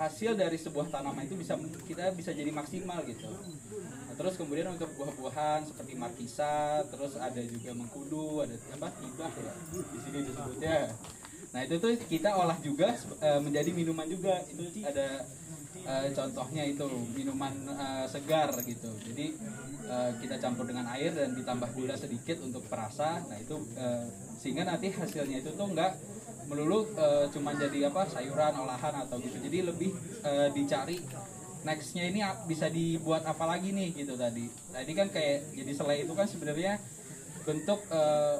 hasil dari sebuah tanaman itu bisa kita bisa jadi maksimal gitu. Nah, terus kemudian untuk buah-buahan seperti markisa terus ada juga mengkudu ada apa? Tibah ya di sini disebutnya. Nah itu tuh kita olah juga uh, menjadi minuman juga. Itu ada uh, contohnya itu minuman uh, segar gitu. Jadi uh, kita campur dengan air dan ditambah gula sedikit untuk perasa. Nah itu uh, sehingga nanti hasilnya itu tuh enggak melulu uh, cuma jadi apa sayuran olahan atau gitu. Jadi lebih uh, dicari nextnya ini bisa dibuat apa lagi nih gitu tadi. Tadi kan kayak jadi selai itu kan sebenarnya bentuk uh,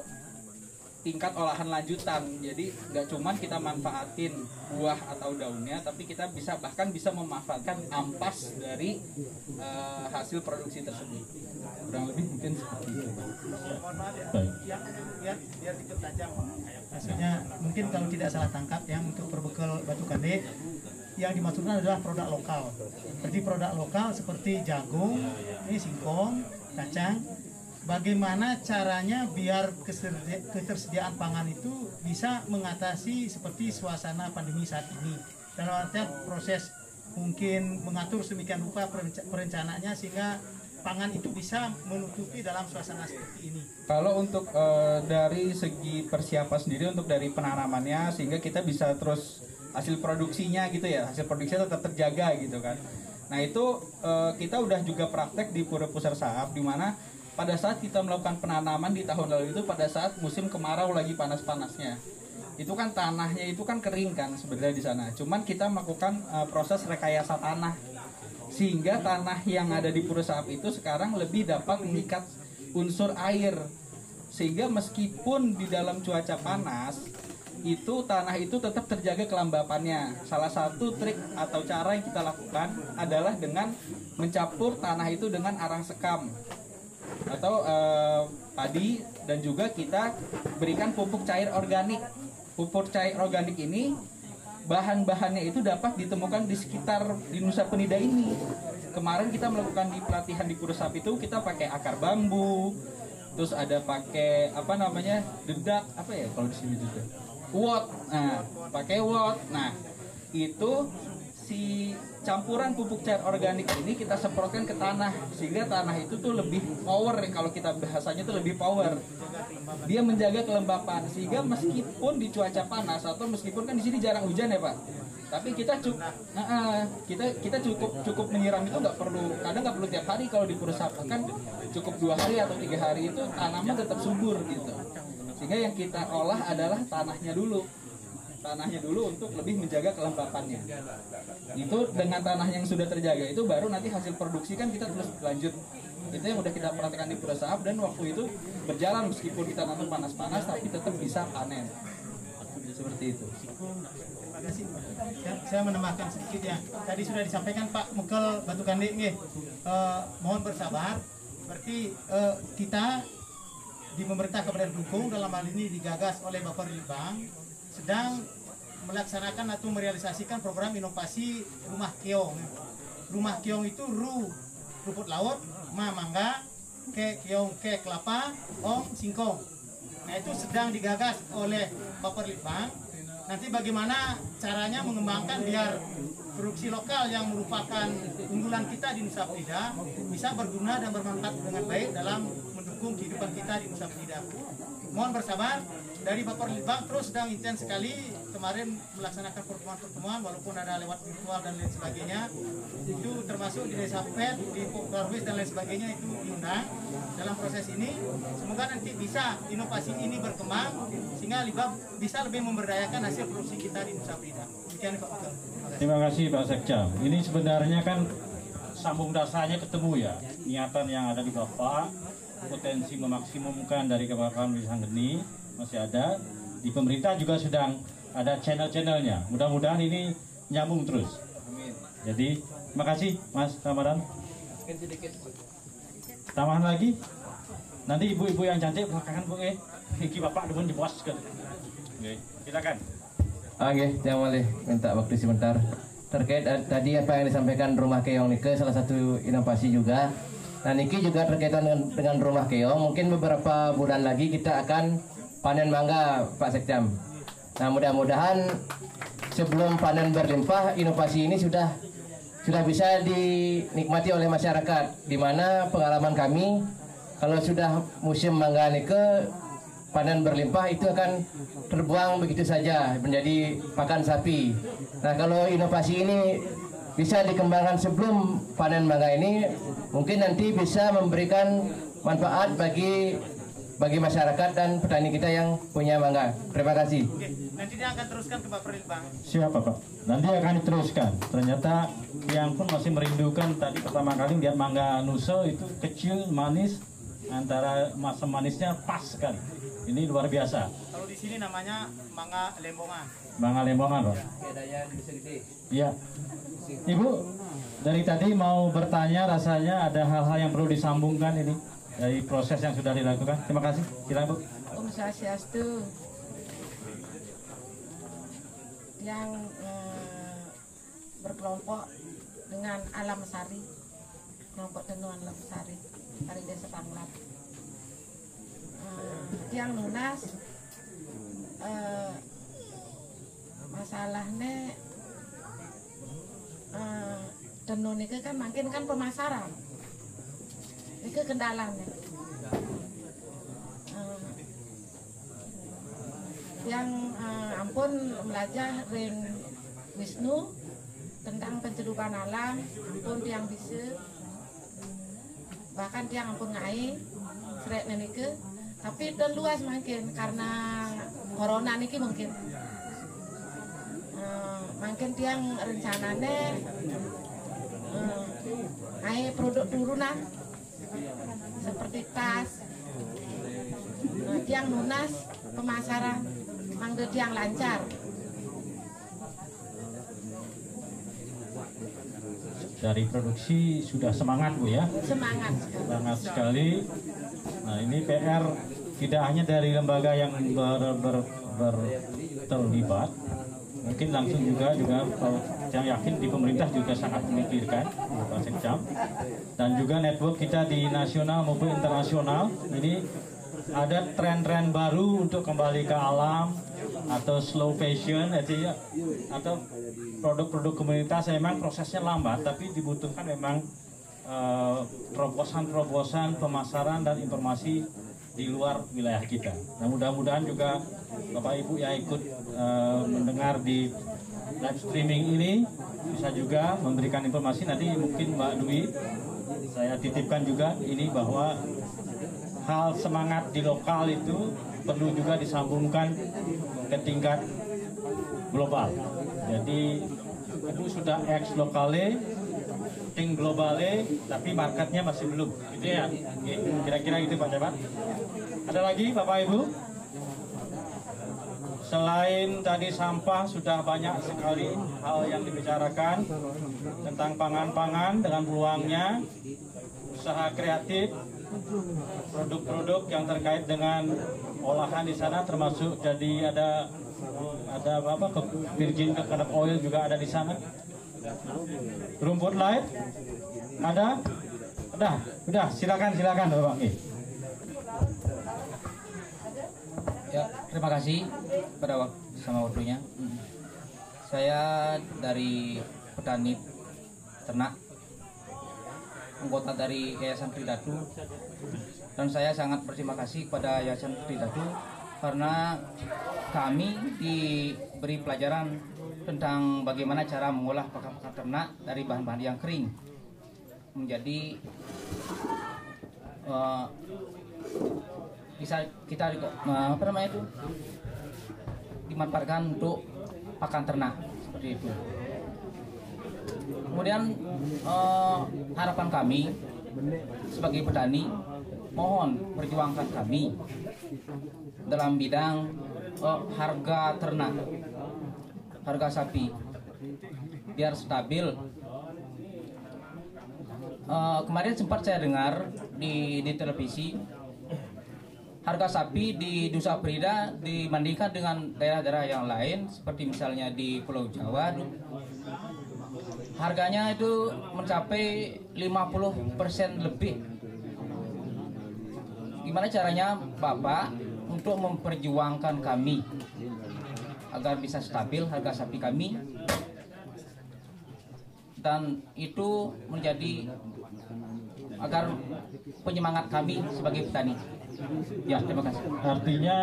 tingkat olahan lanjutan. Jadi nggak cuman kita manfaatin buah atau daunnya tapi kita bisa bahkan bisa memanfaatkan ampas dari uh, hasil produksi tersebut. Kurang lebih mungkin seperti itu maksudnya mungkin kalau tidak salah tangkap yang untuk perbekal batu kande yang dimaksudkan adalah produk lokal. Seperti produk lokal seperti jagung ini singkong kacang bagaimana caranya biar ketersediaan pangan itu bisa mengatasi seperti suasana pandemi saat ini dalam artian proses mungkin mengatur sedemikian rupa perencanaannya sehingga pangan itu bisa menutupi dalam suasana seperti ini. Kalau untuk e, dari segi persiapan sendiri untuk dari penanamannya sehingga kita bisa terus hasil produksinya gitu ya hasil produksinya tetap terjaga gitu kan. Nah itu e, kita udah juga praktek di Pura Pusar Sahab di mana pada saat kita melakukan penanaman di tahun lalu itu pada saat musim kemarau lagi panas-panasnya. Itu kan tanahnya itu kan kering kan sebenarnya di sana. Cuman kita melakukan uh, proses rekayasa tanah. Sehingga tanah yang ada di Pura Saap itu sekarang lebih dapat mengikat unsur air. Sehingga meskipun di dalam cuaca panas itu tanah itu tetap terjaga kelembapannya. Salah satu trik atau cara yang kita lakukan adalah dengan mencampur tanah itu dengan arang sekam atau uh, padi dan juga kita berikan pupuk cair organik. Pupuk cair organik ini bahan-bahannya itu dapat ditemukan di sekitar di Nusa Penida ini. Kemarin kita melakukan di pelatihan di Kurusap itu kita pakai akar bambu, terus ada pakai apa namanya dedak apa ya kalau di sini juga wot, nah pakai wot, nah itu si campuran pupuk cair organik ini kita semprotkan ke tanah. Sehingga tanah itu tuh lebih power kalau kita bahasanya tuh lebih power. Dia menjaga kelembapan. Sehingga meskipun di cuaca panas atau meskipun kan di sini jarang hujan ya pak. Tapi kita cukup uh, kita kita cukup cukup menyiram itu nggak perlu kadang nggak perlu tiap hari kalau di kan cukup dua hari atau tiga hari itu tanaman tetap subur gitu. Sehingga yang kita olah adalah tanahnya dulu tanahnya dulu untuk lebih menjaga kelembapannya. Itu dengan tanah yang sudah terjaga itu baru nanti hasil produksi kan kita terus lanjut. Itu yang udah kita perhatikan di Pura Sahab dan waktu itu berjalan meskipun kita nanti panas-panas tapi tetap bisa panen. Seperti itu. Kasih. Saya, menambahkan sedikit ya. Tadi sudah disampaikan Pak Mukel Batu Kandi nih. Uh, mohon bersabar. Berarti uh, kita di pemerintah Kabupaten Dukung dalam hal ini digagas oleh Bapak Rilbang sedang melaksanakan atau merealisasikan program inovasi rumah keong. Rumah keong itu ru rumput laut, ma mangga, ke keong ke kelapa, ong singkong. Nah itu sedang digagas oleh Bapak Litbang. Nanti bagaimana caranya mengembangkan biar produksi lokal yang merupakan unggulan kita di Nusa Penida bisa berguna dan bermanfaat dengan baik dalam mendukung kehidupan kita di Nusa Penida. Mohon bersabar, dari Bapak Litbang terus sedang intens sekali kemarin melaksanakan pertemuan-pertemuan walaupun ada lewat virtual dan lain sebagainya itu termasuk di desa Pet, di Darwis dan lain sebagainya itu diundang dalam proses ini semoga nanti bisa inovasi ini berkembang sehingga Libab bisa lebih memberdayakan hasil produksi kita di Nusa Penida. Demikian Pak Betul. Terima kasih Pak Sekja. Ini sebenarnya kan sambung dasarnya ketemu ya. Niatan yang ada di Bapak, potensi memaksimumkan dari kebakaran wisata geni masih ada. Di pemerintah juga sedang ada channel-channelnya. Mudah-mudahan ini nyambung terus. Jadi, terima kasih Mas Ramadan. Tambahan lagi? Nanti ibu-ibu yang cantik belakangan Bu eh. Iki Bapak depan di bos kan. Oke, silakan. Oke, jangan boleh minta waktu sebentar. Terkait eh, tadi apa yang disampaikan rumah keong Nike salah satu inovasi juga. Nah Niki juga terkaitan dengan, dengan rumah keong. Mungkin beberapa bulan lagi kita akan panen mangga Pak Sekjam. Nah mudah-mudahan sebelum panen berlimpah inovasi ini sudah sudah bisa dinikmati oleh masyarakat. Di mana pengalaman kami kalau sudah musim mangga Nike panen berlimpah itu akan terbuang begitu saja menjadi pakan sapi. Nah kalau inovasi ini bisa dikembangkan sebelum panen mangga ini, mungkin nanti bisa memberikan manfaat bagi bagi masyarakat dan petani kita yang punya mangga. Terima kasih. Oke, nanti dia akan teruskan ke Pak Bang. Siapa Pak? Nanti akan diteruskan. Ternyata yang pun masih merindukan tadi pertama kali lihat mangga nuso itu kecil, manis, antara masa manisnya pas sekali. Ini luar biasa. Kalau di sini namanya mangga lembongan. Mangga lembongan, Pak. Iya. Ibu, dari tadi mau bertanya rasanya ada hal-hal yang perlu disambungkan ini dari proses yang sudah dilakukan. Terima kasih. Silakan Bu. Om Swastiastu yang eh, berkelompok dengan Alam Sari, kelompok tenun Alam Sari dari Desa Panglat. Eh, yang lunas eh, masalahnya eh, tenun itu kan makin kan pemasaran. Itu kendalanya. Eh, yang eh, ampun belajar ring Wisnu tentang pencelupan alam ampun tiang bisa bahkan tiang ampun ngai seret nenike tapi dan luas makin karena corona niki mungkin. Eh, makin tiang rencananya eh, ngai produk turunan. Seperti tas. Nah, tiang lunas pemasaran. Mangga tiang lancar Dari produksi sudah semangat Bu ya. semangat sekali. Sangat sekali. Nah ini PR tidak hanya dari lembaga yang ber, ber, ber- terlibat, mungkin langsung juga juga saya yakin di pemerintah juga sangat memikirkan Pak Sekjam dan juga network kita di nasional maupun internasional ini ada tren-tren baru untuk kembali ke alam atau slow fashion itu ya, atau produk-produk komunitas memang prosesnya lambat tapi dibutuhkan memang eh, terobosan-terobosan pemasaran dan informasi di luar wilayah kita. Nah mudah-mudahan juga Bapak Ibu yang ikut eh, mendengar di live streaming ini bisa juga memberikan informasi nanti mungkin Mbak Dwi saya titipkan juga ini bahwa hal semangat di lokal itu perlu juga disambungkan ke tingkat global. Jadi itu sudah ex lokale, ting globale, tapi marketnya masih belum. Gitu ya. Kira-kira gitu Pak Jabat. Ada lagi Bapak Ibu? Selain tadi sampah sudah banyak sekali hal yang dibicarakan tentang pangan-pangan dengan peluangnya, usaha kreatif, produk-produk yang terkait dengan olahan di sana termasuk jadi ada ada apa ke virgin coconut oil juga ada di sana. Rumput laut ada? Udah udah silakan silakan bapak. Ya, terima kasih pada waktu sama waktunya. Saya dari petani ternak anggota dari Yayasan Tridatu dan saya sangat berterima kasih kepada Yayasan Tridatu karena kami diberi pelajaran tentang bagaimana cara mengolah pakan-pakan ternak dari bahan-bahan yang kering menjadi uh, bisa kita uh, apa namanya itu dimanfaatkan untuk pakan ternak seperti itu. Kemudian uh, harapan kami sebagai petani mohon perjuangkan kami dalam bidang uh, harga ternak, harga sapi biar stabil. Uh, kemarin sempat saya dengar di di televisi harga sapi di Nusa Prida dibandingkan dengan daerah-daerah yang lain seperti misalnya di Pulau Jawa harganya itu mencapai 50% lebih. Gimana caranya Bapak untuk memperjuangkan kami agar bisa stabil harga sapi kami? Dan itu menjadi agar penyemangat kami sebagai petani Ya, terima kasih. Artinya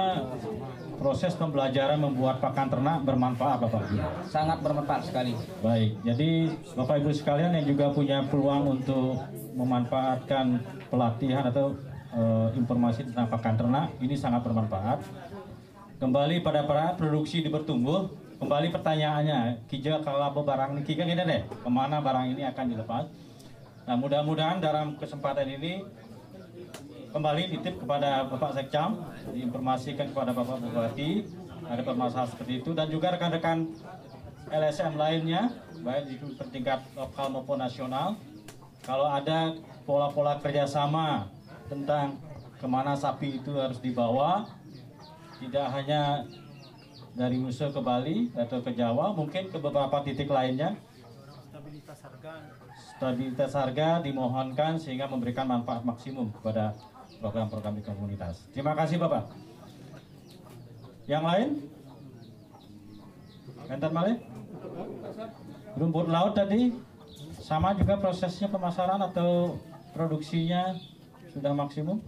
proses pembelajaran membuat pakan ternak bermanfaat Bapak? Sangat bermanfaat sekali. Baik, jadi Bapak Ibu sekalian yang juga punya peluang untuk memanfaatkan pelatihan atau e, informasi tentang pakan ternak, ini sangat bermanfaat. Kembali pada para produksi di bertumbuh, kembali pertanyaannya, kija kalau barang ini, kan ini deh, ke mana barang ini akan dilepas? Nah mudah-mudahan dalam kesempatan ini kembali titip kepada Bapak Sekcam, diinformasikan kepada Bapak Bupati ada permasalahan seperti itu. Dan juga rekan-rekan LSM lainnya baik di tingkat lokal maupun nasional kalau ada pola-pola kerjasama tentang ke mana sapi itu harus dibawa tidak hanya dari Musuh ke Bali atau ke Jawa mungkin ke beberapa titik lainnya. Stabilitas harga stabilitas harga dimohonkan sehingga memberikan manfaat maksimum kepada program-program di komunitas. Terima kasih Bapak. Yang lain? Enten Malik? Rumput laut tadi sama juga prosesnya pemasaran atau produksinya sudah maksimum?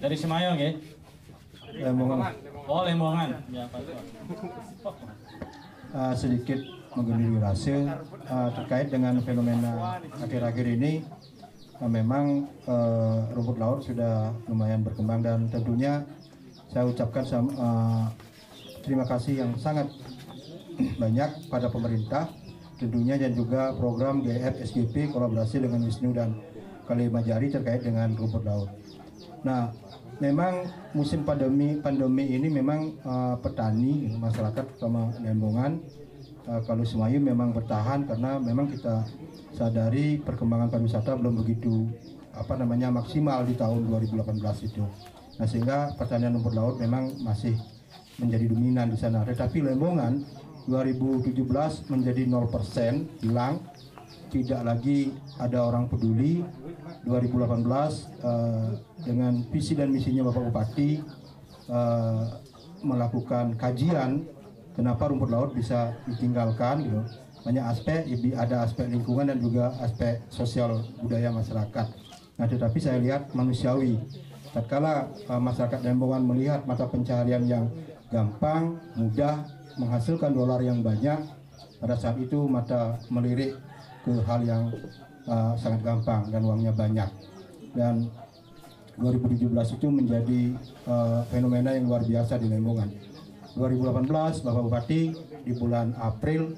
Dari Semayong ya? Lemongan. Oh Lemongan. Ya, Pak. Uh, sedikit menggunung hasil uh, terkait dengan fenomena akhir-akhir ini Nah, memang uh, rumput laut sudah lumayan berkembang dan tentunya saya ucapkan uh, terima kasih yang sangat banyak pada pemerintah tentunya dan juga program GF SGP kolaborasi dengan Wisnu dan Kalimajari terkait dengan rumput laut. Nah, memang musim pandemi pandemi ini memang uh, petani masyarakat sama Lembongan uh, kalau Semayu memang bertahan karena memang kita sadari perkembangan pariwisata belum begitu apa namanya maksimal di tahun 2018 itu. Nah sehingga pertanian rumput laut memang masih menjadi dominan di sana. Tetapi Lembongan 2017 menjadi 0% hilang, tidak lagi ada orang peduli. 2018 uh, dengan visi dan misinya Bapak Bupati uh, melakukan kajian kenapa rumput laut bisa ditinggalkan gitu. Banyak aspek ada aspek lingkungan dan juga aspek sosial budaya masyarakat. Nah tetapi saya lihat manusiawi. Tatkala uh, masyarakat Dembongan melihat mata pencaharian yang gampang mudah menghasilkan dolar yang banyak pada saat itu mata melirik ke hal yang uh, sangat gampang dan uangnya banyak. Dan 2017 itu menjadi uh, fenomena yang luar biasa di Lembongan 2018 Bapak Bupati di bulan April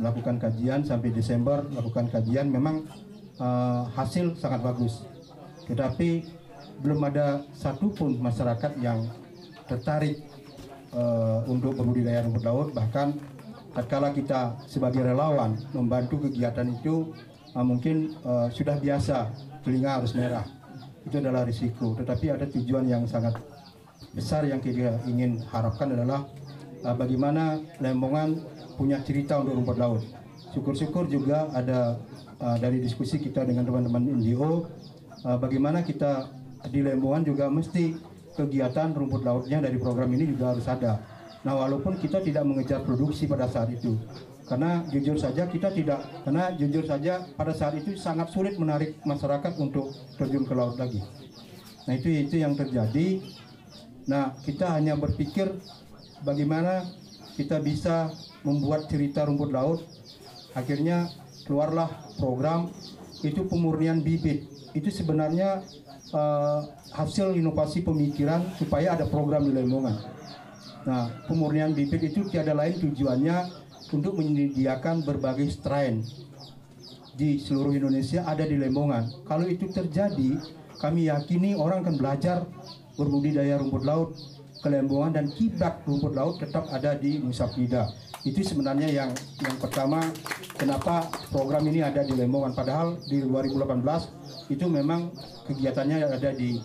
melakukan kajian sampai Desember melakukan kajian. Memang uh, hasil sangat bagus. Tetapi belum ada satupun masyarakat yang tertarik uh, untuk berbudidaya rumput laut. Bahkan tatkala kita sebagai relawan membantu kegiatan itu uh, mungkin uh, sudah biasa telinga harus merah. Itu adalah risiko. Tetapi ada tujuan yang sangat besar yang kita ingin harapkan adalah uh, bagaimana Lembongan punya cerita untuk rumput laut. Syukur-syukur juga ada uh, dari diskusi kita dengan teman-teman NGO, uh, bagaimana kita di Lembongan juga mesti kegiatan rumput lautnya dari program ini juga harus ada. Nah walaupun kita tidak mengejar produksi pada saat itu, karena jujur saja kita tidak karena jujur saja pada saat itu sangat sulit menarik masyarakat untuk terjun ke laut lagi nah itu itu yang terjadi nah kita hanya berpikir bagaimana kita bisa membuat cerita rumput laut akhirnya keluarlah program itu pemurnian bibit itu sebenarnya uh, hasil inovasi pemikiran supaya ada program di Lembongan. Nah, pemurnian bibit itu tiada lain tujuannya untuk menyediakan berbagai strain di seluruh Indonesia ada di Lembongan. Kalau itu terjadi, kami yakini orang akan belajar berbudidaya rumput laut ke Lembongan dan kiblat rumput laut tetap ada di Nusa Penida. Itu sebenarnya yang yang pertama kenapa program ini ada di Lembongan padahal di 2018 itu memang kegiatannya ada di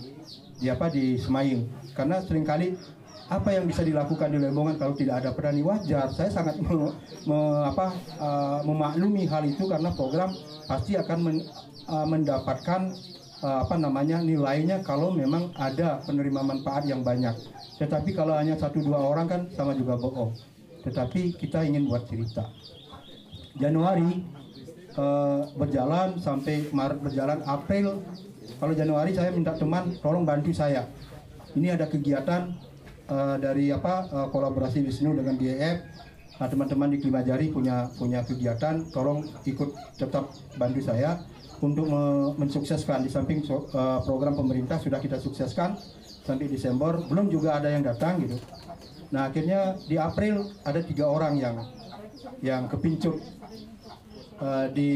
di apa di Semaing karena sering kali apa yang bisa dilakukan di Lembongan kalau tidak ada petani wajar? Saya sangat me, me, apa, uh, memaklumi hal itu karena program pasti akan men, uh, mendapatkan apa namanya nilainya kalau memang ada penerima manfaat yang banyak. Tetapi kalau hanya satu dua orang kan sama juga bohong. Tetapi kita ingin buat cerita. Januari uh, berjalan sampai Maret berjalan April. Kalau Januari saya minta teman tolong bantu saya. Ini ada kegiatan uh, dari apa uh, kolaborasi Wisnu dengan DEF nah teman-teman di Klimajari punya punya kegiatan tolong ikut tetap bantu saya untuk me mensukseskan. Di samping uh, program pemerintah sudah kita sukseskan sampai Desember. Belum juga ada yang datang gitu. Nah akhirnya di April ada tiga orang yang yang kepincut. Uh, di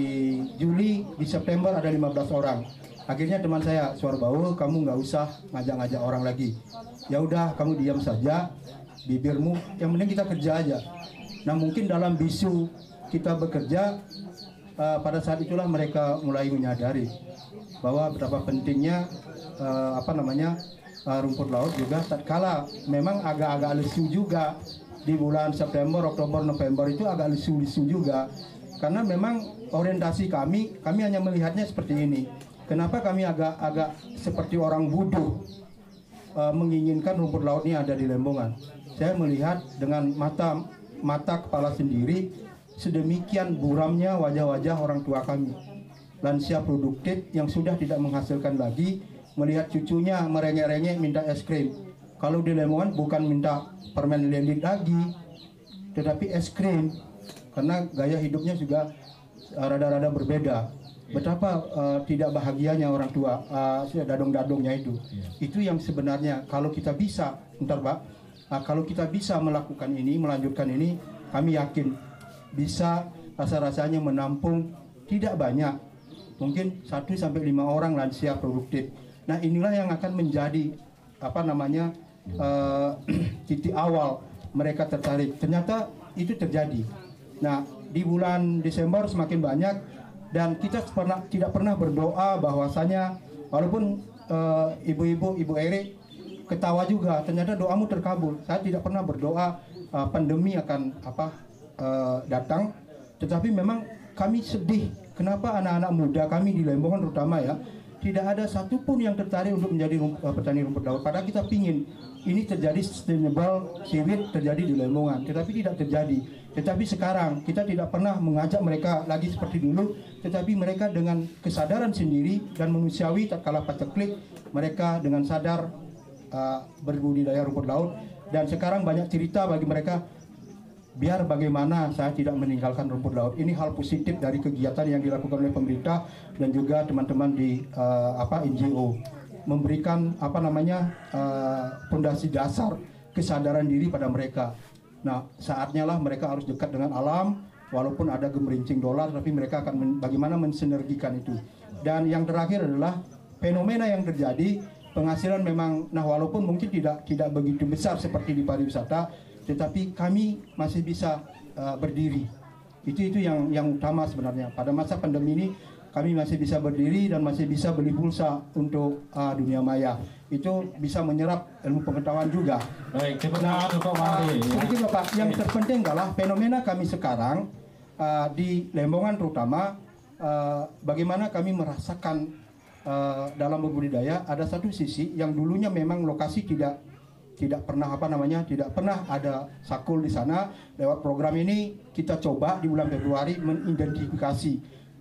Juli di September ada 15 orang. Akhirnya teman saya suara bau kamu nggak usah ngajak-ngajak orang lagi. Ya udah kamu diam saja bibirmu yang penting kita kerja aja. Nah mungkin dalam bisu kita bekerja uh, pada saat itulah mereka mulai menyadari bahwa betapa pentingnya uh, apa namanya uh, rumput laut juga tatkala memang agak-agak lesu juga di bulan September, Oktober, November itu agak lesu-lesu juga karena memang orientasi kami kami hanya melihatnya seperti ini Kenapa kami agak-agak seperti orang bodoh uh, menginginkan rumput laut ini ada di Lembongan? Saya melihat dengan mata mata kepala sendiri sedemikian buramnya wajah-wajah orang tua kami. Lansia produktif yang sudah tidak menghasilkan lagi melihat cucunya merengek-rengek minta es krim. Kalau di Lembongan bukan minta permen lelit lagi, tetapi es krim karena gaya hidupnya juga eh, rada-rada berbeda betapa uh, tidak bahagianya orang tua uh, dadong-dadongnya itu yeah. itu yang sebenarnya kalau kita bisa ntar pak uh, kalau kita bisa melakukan ini melanjutkan ini kami yakin bisa rasa-rasanya menampung tidak banyak. Mungkin 1 sampai lima orang lansia produktif. Nah inilah yang akan menjadi apa namanya uh, titik awal mereka tertarik. Ternyata itu terjadi. Nah di bulan Desember semakin banyak dan kita pernah tidak pernah berdoa bahwasanya walaupun uh, ibu-ibu ibu Eri ketawa juga ternyata doamu terkabul. Saya tidak pernah berdoa uh, pandemi akan apa uh, datang. Tetapi memang kami sedih. Kenapa anak-anak muda kami di Lembongan terutama ya tidak ada satupun yang tertarik untuk menjadi uh, petani rumput laut. Padahal kita pingin ini terjadi sustainable seaweed terjadi di Lembongan tetapi tidak terjadi. Tetapi sekarang kita tidak pernah mengajak mereka lagi seperti dulu, tetapi mereka dengan kesadaran sendiri dan manusiawi tak kalah paceklik, mereka dengan sadar uh, berbudidaya rumput laut. Dan sekarang banyak cerita bagi mereka biar bagaimana saya tidak meninggalkan rumput laut. Ini hal positif dari kegiatan yang dilakukan oleh pemerintah dan juga teman-teman di uh, apa NGO memberikan apa namanya fondasi uh, dasar kesadaran diri pada mereka Nah, saatnya lah mereka harus dekat dengan alam, walaupun ada gemerincing dolar, tapi mereka akan men, bagaimana mensinergikan itu. Dan yang terakhir adalah fenomena yang terjadi, penghasilan memang, nah walaupun mungkin tidak tidak begitu besar seperti di pariwisata, tetapi kami masih bisa uh, berdiri. Itu itu yang yang utama sebenarnya. Pada masa pandemi ini kami masih bisa berdiri dan masih bisa beli pulsa untuk uh, dunia maya itu bisa menyerap ilmu pengetahuan juga. Baik, nah, Pak Mari. Sedikit Bapak, yang terpenting adalah fenomena kami sekarang uh, di Lembongan terutama uh, bagaimana kami merasakan uh, dalam berbudidaya ada satu sisi yang dulunya memang lokasi tidak tidak pernah apa namanya tidak pernah ada sakul di sana lewat program ini kita coba di bulan Februari mengidentifikasi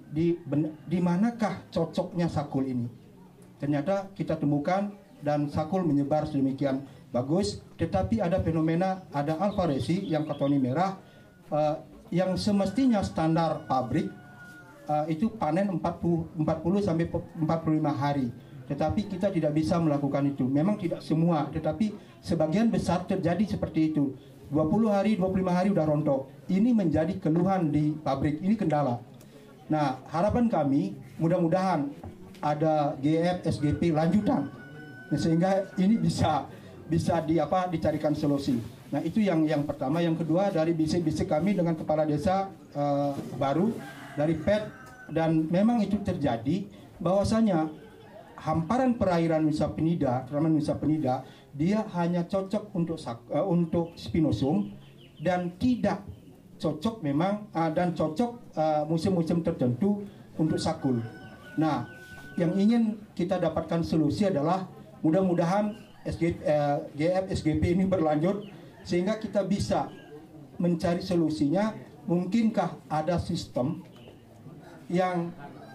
di di manakah cocoknya sakul ini ternyata kita temukan dan sakul menyebar sedemikian bagus tetapi ada fenomena ada alfa resi yang katoni merah uh, yang semestinya standar pabrik uh, itu panen 40 40 sampai 45 hari. Tetapi kita tidak bisa melakukan itu. Memang tidak semua, tetapi sebagian besar terjadi seperti itu. 20 hari, 25 hari udah rontok. Ini menjadi keluhan di pabrik, ini kendala. Nah, harapan kami mudah-mudahan ada GF SGP lanjutan. Sehingga ini bisa bisa di apa dicarikan solusi. Nah, itu yang yang pertama, yang kedua dari bisik-bisik kami dengan kepala desa uh, baru dari PET dan memang itu terjadi bahwasanya hamparan perairan Nusa Penida, Taman Nusa Penida, dia hanya cocok untuk uh, untuk spinosum dan tidak cocok memang uh, dan cocok uh, musim-musim tertentu untuk sakul. Nah, yang ingin kita dapatkan solusi adalah mudah-mudahan SG, uh, GF SGP ini berlanjut sehingga kita bisa mencari solusinya. Mungkinkah ada sistem yang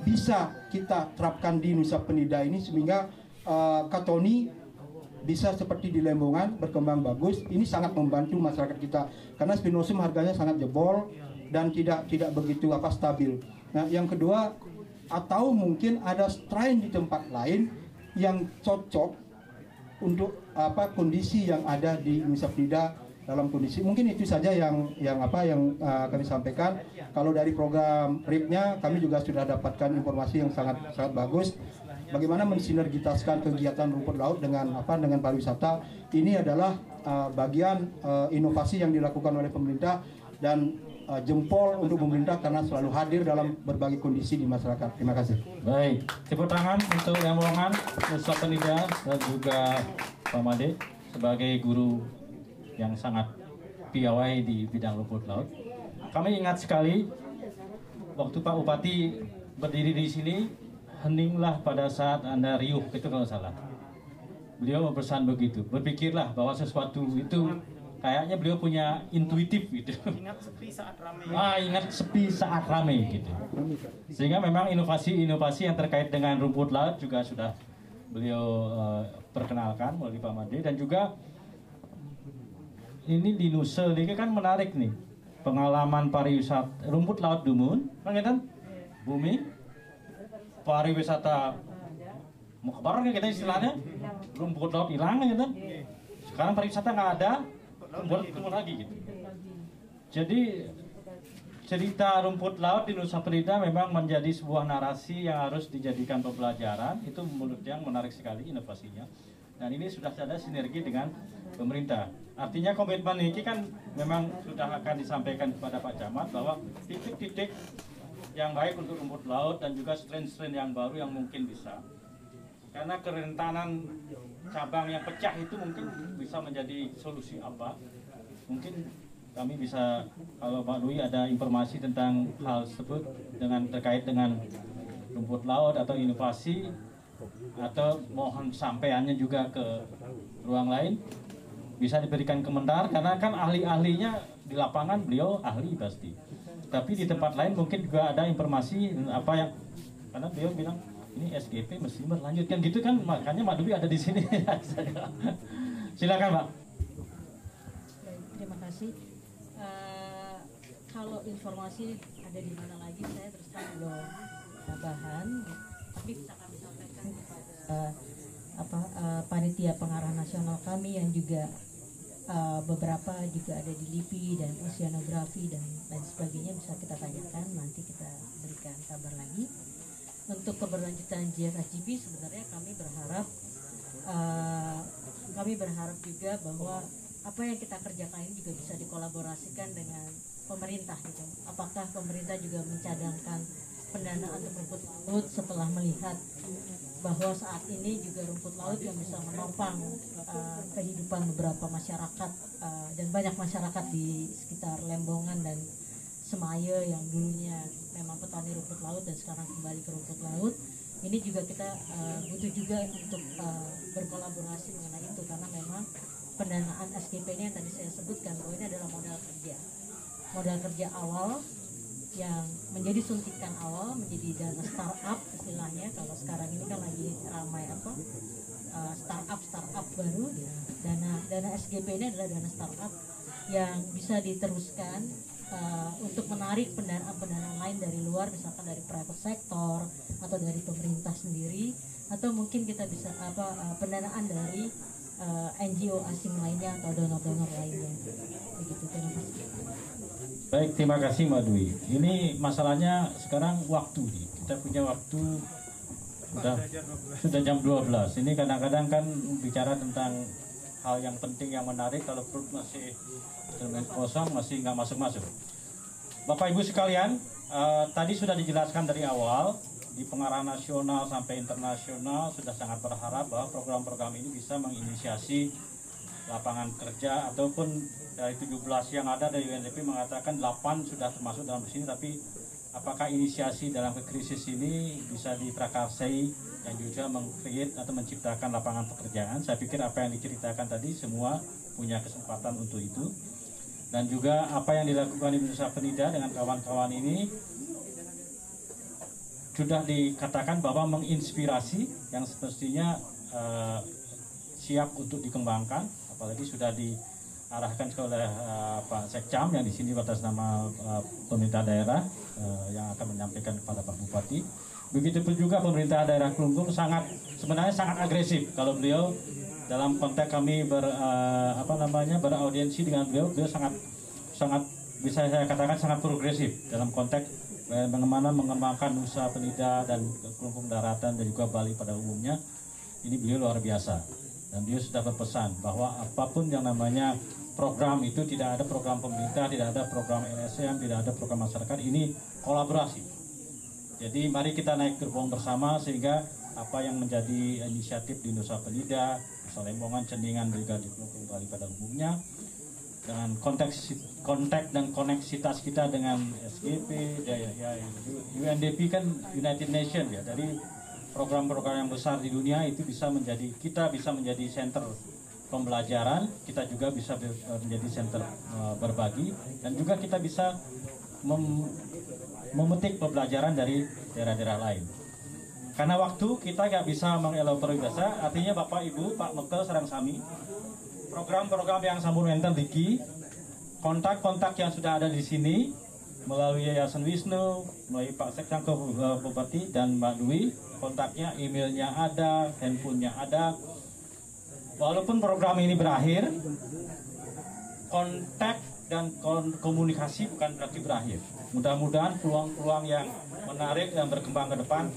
bisa kita terapkan di Nusa Penida ini sehingga uh, Katoni bisa seperti di Lembongan berkembang bagus. Ini sangat membantu masyarakat kita karena spinosum harganya sangat jebol dan tidak tidak begitu apa stabil. Nah, yang kedua atau mungkin ada strain di tempat lain yang cocok untuk apa kondisi yang ada di Nusa Penida dalam kondisi mungkin itu saja yang yang apa yang uh, kami sampaikan kalau dari program RIP-nya kami juga sudah dapatkan informasi yang sangat sangat bagus bagaimana mensinergitaskan kegiatan rumput laut dengan apa dengan pariwisata ini adalah uh, bagian uh, inovasi yang dilakukan oleh pemerintah dan uh, jempol untuk pemerintah karena selalu hadir dalam berbagai kondisi di masyarakat. Terima kasih. Baik, tepuk tangan untuk yang Nusa Penida dan juga Pak Made sebagai guru yang sangat piawai di bidang rumput laut. Kami ingat sekali waktu Pak Bupati berdiri di sini, heninglah pada saat Anda riuh, itu kalau salah. Beliau berpesan begitu, berpikirlah bahwa sesuatu itu kayaknya beliau punya intuitif gitu. Ingat sepi saat ramai. Ah, ingat sepi saat ramai gitu. Sehingga memang inovasi-inovasi yang terkait dengan rumput laut juga sudah beliau uh, perkenalkan melalui Pak Made dan juga ini di Nusa ini kan menarik nih. Pengalaman pariwisata rumput laut Dumun, kan Bumi pariwisata mau kabar kita istilahnya? Rumput laut hilang gitu sekarang pariwisata nggak ada buat ketemu lagi gitu. Jadi cerita rumput laut di Nusa Penida memang menjadi sebuah narasi yang harus dijadikan pembelajaran. Itu menurut yang menarik sekali inovasinya. Dan ini sudah ada sinergi dengan pemerintah Artinya komitmen ini kan memang sudah akan disampaikan kepada Pak Camat bahwa titik-titik yang baik untuk rumput laut dan juga strain-strain yang baru yang mungkin bisa. Karena kerentanan cabang yang pecah itu mungkin bisa menjadi solusi apa. Mungkin kami bisa kalau Pak Dwi ada informasi tentang hal tersebut dengan terkait dengan rumput laut atau inovasi atau mohon sampaiannya juga ke ruang lain bisa diberikan komentar karena kan ahli-ahlinya di lapangan beliau ahli pasti. Tapi di tempat lain mungkin juga ada informasi apa yang karena beliau bilang ini SGP mesti berlanjutkan gitu kan makanya Mbak Dubi ada di sini. Silakan Mbak. Terima kasih. Uh, kalau informasi ada di mana lagi saya terus terang belum bahan tapi bisa kami sampaikan kepada uh, apa uh, panitia pengarah nasional kami yang juga uh, beberapa juga ada di LIPI dan oceanografi dan lain sebagainya bisa kita tanyakan. Nanti kita berikan kabar lagi. Untuk keberlanjutan JFSGP sebenarnya kami berharap uh, kami berharap juga bahwa apa yang kita kerjakan ini juga bisa dikolaborasikan dengan pemerintah gitu. Apakah pemerintah juga mencadangkan pendanaan untuk rumput laut setelah melihat bahwa saat ini juga rumput laut yang bisa menopang uh, kehidupan beberapa masyarakat uh, dan banyak masyarakat di sekitar Lembongan dan Semaya yang dulunya memang petani rumput laut dan sekarang kembali ke rumput laut. Ini juga kita uh, butuh juga untuk uh, berkolaborasi mengenai itu karena memang pendanaan SGP ini yang tadi saya sebutkan bahwa ini adalah modal kerja. Modal kerja awal yang menjadi suntikan awal menjadi dana startup istilahnya. Kalau sekarang ini kan lagi ramai apa uh, startup startup baru. Dana dana SGP ini adalah dana startup yang bisa diteruskan uh, untuk menarik pendanaan-pendanaan lain dari luar misalkan dari private sector atau dari pemerintah sendiri atau mungkin kita bisa apa uh, pendanaan dari uh, NGO asing lainnya atau donor-donor lainnya. Begitu. Terima kasih Baik, terima kasih Mbak Dwi. Ini masalahnya sekarang waktu nih. Kita punya waktu sudah sudah jam 12. Ini kadang-kadang kan bicara tentang hal yang penting yang menarik kalau perut masih kosong masih nggak masuk-masuk. Bapak Ibu sekalian, uh, tadi sudah dijelaskan dari awal di pengarahan nasional sampai internasional sudah sangat berharap bahwa program-program ini bisa menginisiasi lapangan kerja ataupun dari 17 yang ada dari UNDP mengatakan 8 sudah termasuk dalam sini tapi apakah inisiasi dalam krisis ini bisa diprakarsai dan juga mengcreate atau menciptakan lapangan pekerjaan? Saya pikir apa yang diceritakan tadi semua punya kesempatan untuk itu. Dan juga apa yang dilakukan Indonesia Penida dengan kawan-kawan ini sudah dikatakan bahwa menginspirasi yang semestinya uh, siap untuk dikembangkan apalagi sudah diarahkan oleh uh, Pak Sekcam yang di sini atas nama uh, pemerintah daerah uh, yang akan menyampaikan kepada Pak Bupati. Begitupun juga pemerintah daerah Kelungkung sangat sebenarnya sangat agresif. Kalau beliau dalam konteks kami ber uh, apa namanya beraudiensi dengan beliau beliau sangat sangat bisa saya katakan sangat progresif dalam konteks bagaimana mengembangkan usaha penida dan kelungkung daratan dan juga Bali pada umumnya. Ini beliau luar biasa dan dia sudah berpesan bahwa apa pun yang namanya program itu tidak ada program pemerintah, tidak ada program LSM, tidak ada program masyarakat, ini kolaborasi. Jadi mari kita naik gerbong bersama sehingga apa yang menjadi inisiatif di Nusa Penida, Nusa Lembongan, Cendingan juga di Pulau Bali pada umumnya dengan konteks kontak dan koneksitas kita dengan SGP, UNDP kan United Nations ya, dari program-program yang besar di dunia itu bisa menjadi kita bisa menjadi center pembelajaran, kita juga bisa menjadi center uh, berbagi dan juga kita bisa mem memetik pembelajaran dari daerah-daerah lain. Karena waktu kita nggak bisa mengelaborasi artinya Bapak Ibu, Pak Mekel, Serang Sami, program-program yang sambung enter Diki, kontak-kontak yang sudah ada di sini melalui Yayasan Wisnu, melalui Pak Sekjan Bupati dan Mbak Dwi, kontaknya, emailnya ada, handphonenya ada. Walaupun program ini berakhir, kontak dan komunikasi bukan berarti berakhir. Mudah-mudahan peluang-peluang yang menarik dan berkembang ke depan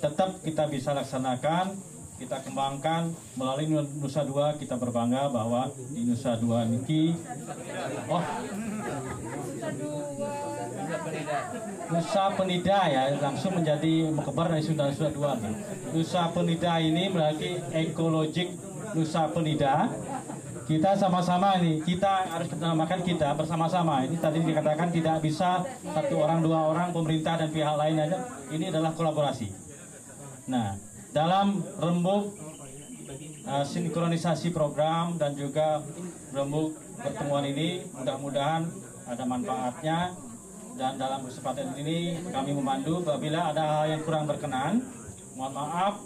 tetap kita bisa laksanakan, kita kembangkan melalui Nusa Dua kita berbangga bahwa di Nusa Dua ini oh Penida ya langsung menjadi mengkebar dari Sunda Nusa Dua. Nusa Penida ini berarti ekologik Nusa Penida. Kita sama-sama ini, kita harus menamakan kita bersama-sama. Ini tadi dikatakan tidak bisa satu orang, dua orang, pemerintah dan pihak lain aja. Ini adalah kolaborasi. Nah, dalam rembuk uh, sinkronisasi program dan juga rembuk pertemuan ini mudah-mudahan ada manfaatnya dan dalam kesempatan ini kami memandu apabila ada hal yang kurang berkenan mohon maaf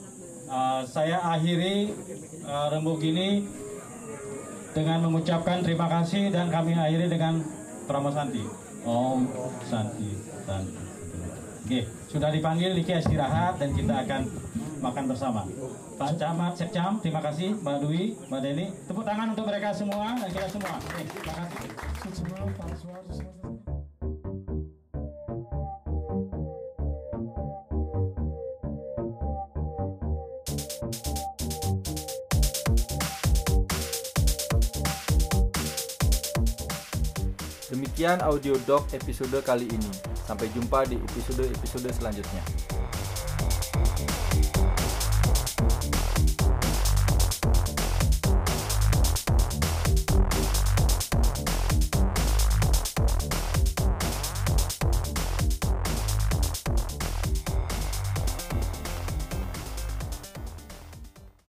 uh, saya akhiri uh, rembuk ini dengan mengucapkan terima kasih dan kami akhiri dengan Pramo Santi Om Santi Santi Oke, sudah dipanggil Niki istirahat dan kita akan makan bersama. Pak Camat Sekcam, terima kasih Mbak Dwi, Mbak Deni. Tepuk tangan untuk mereka semua dan kita semua. Oke, terima kasih. Demikian audio doc episode kali ini. Sampai jumpa di episode-episode selanjutnya.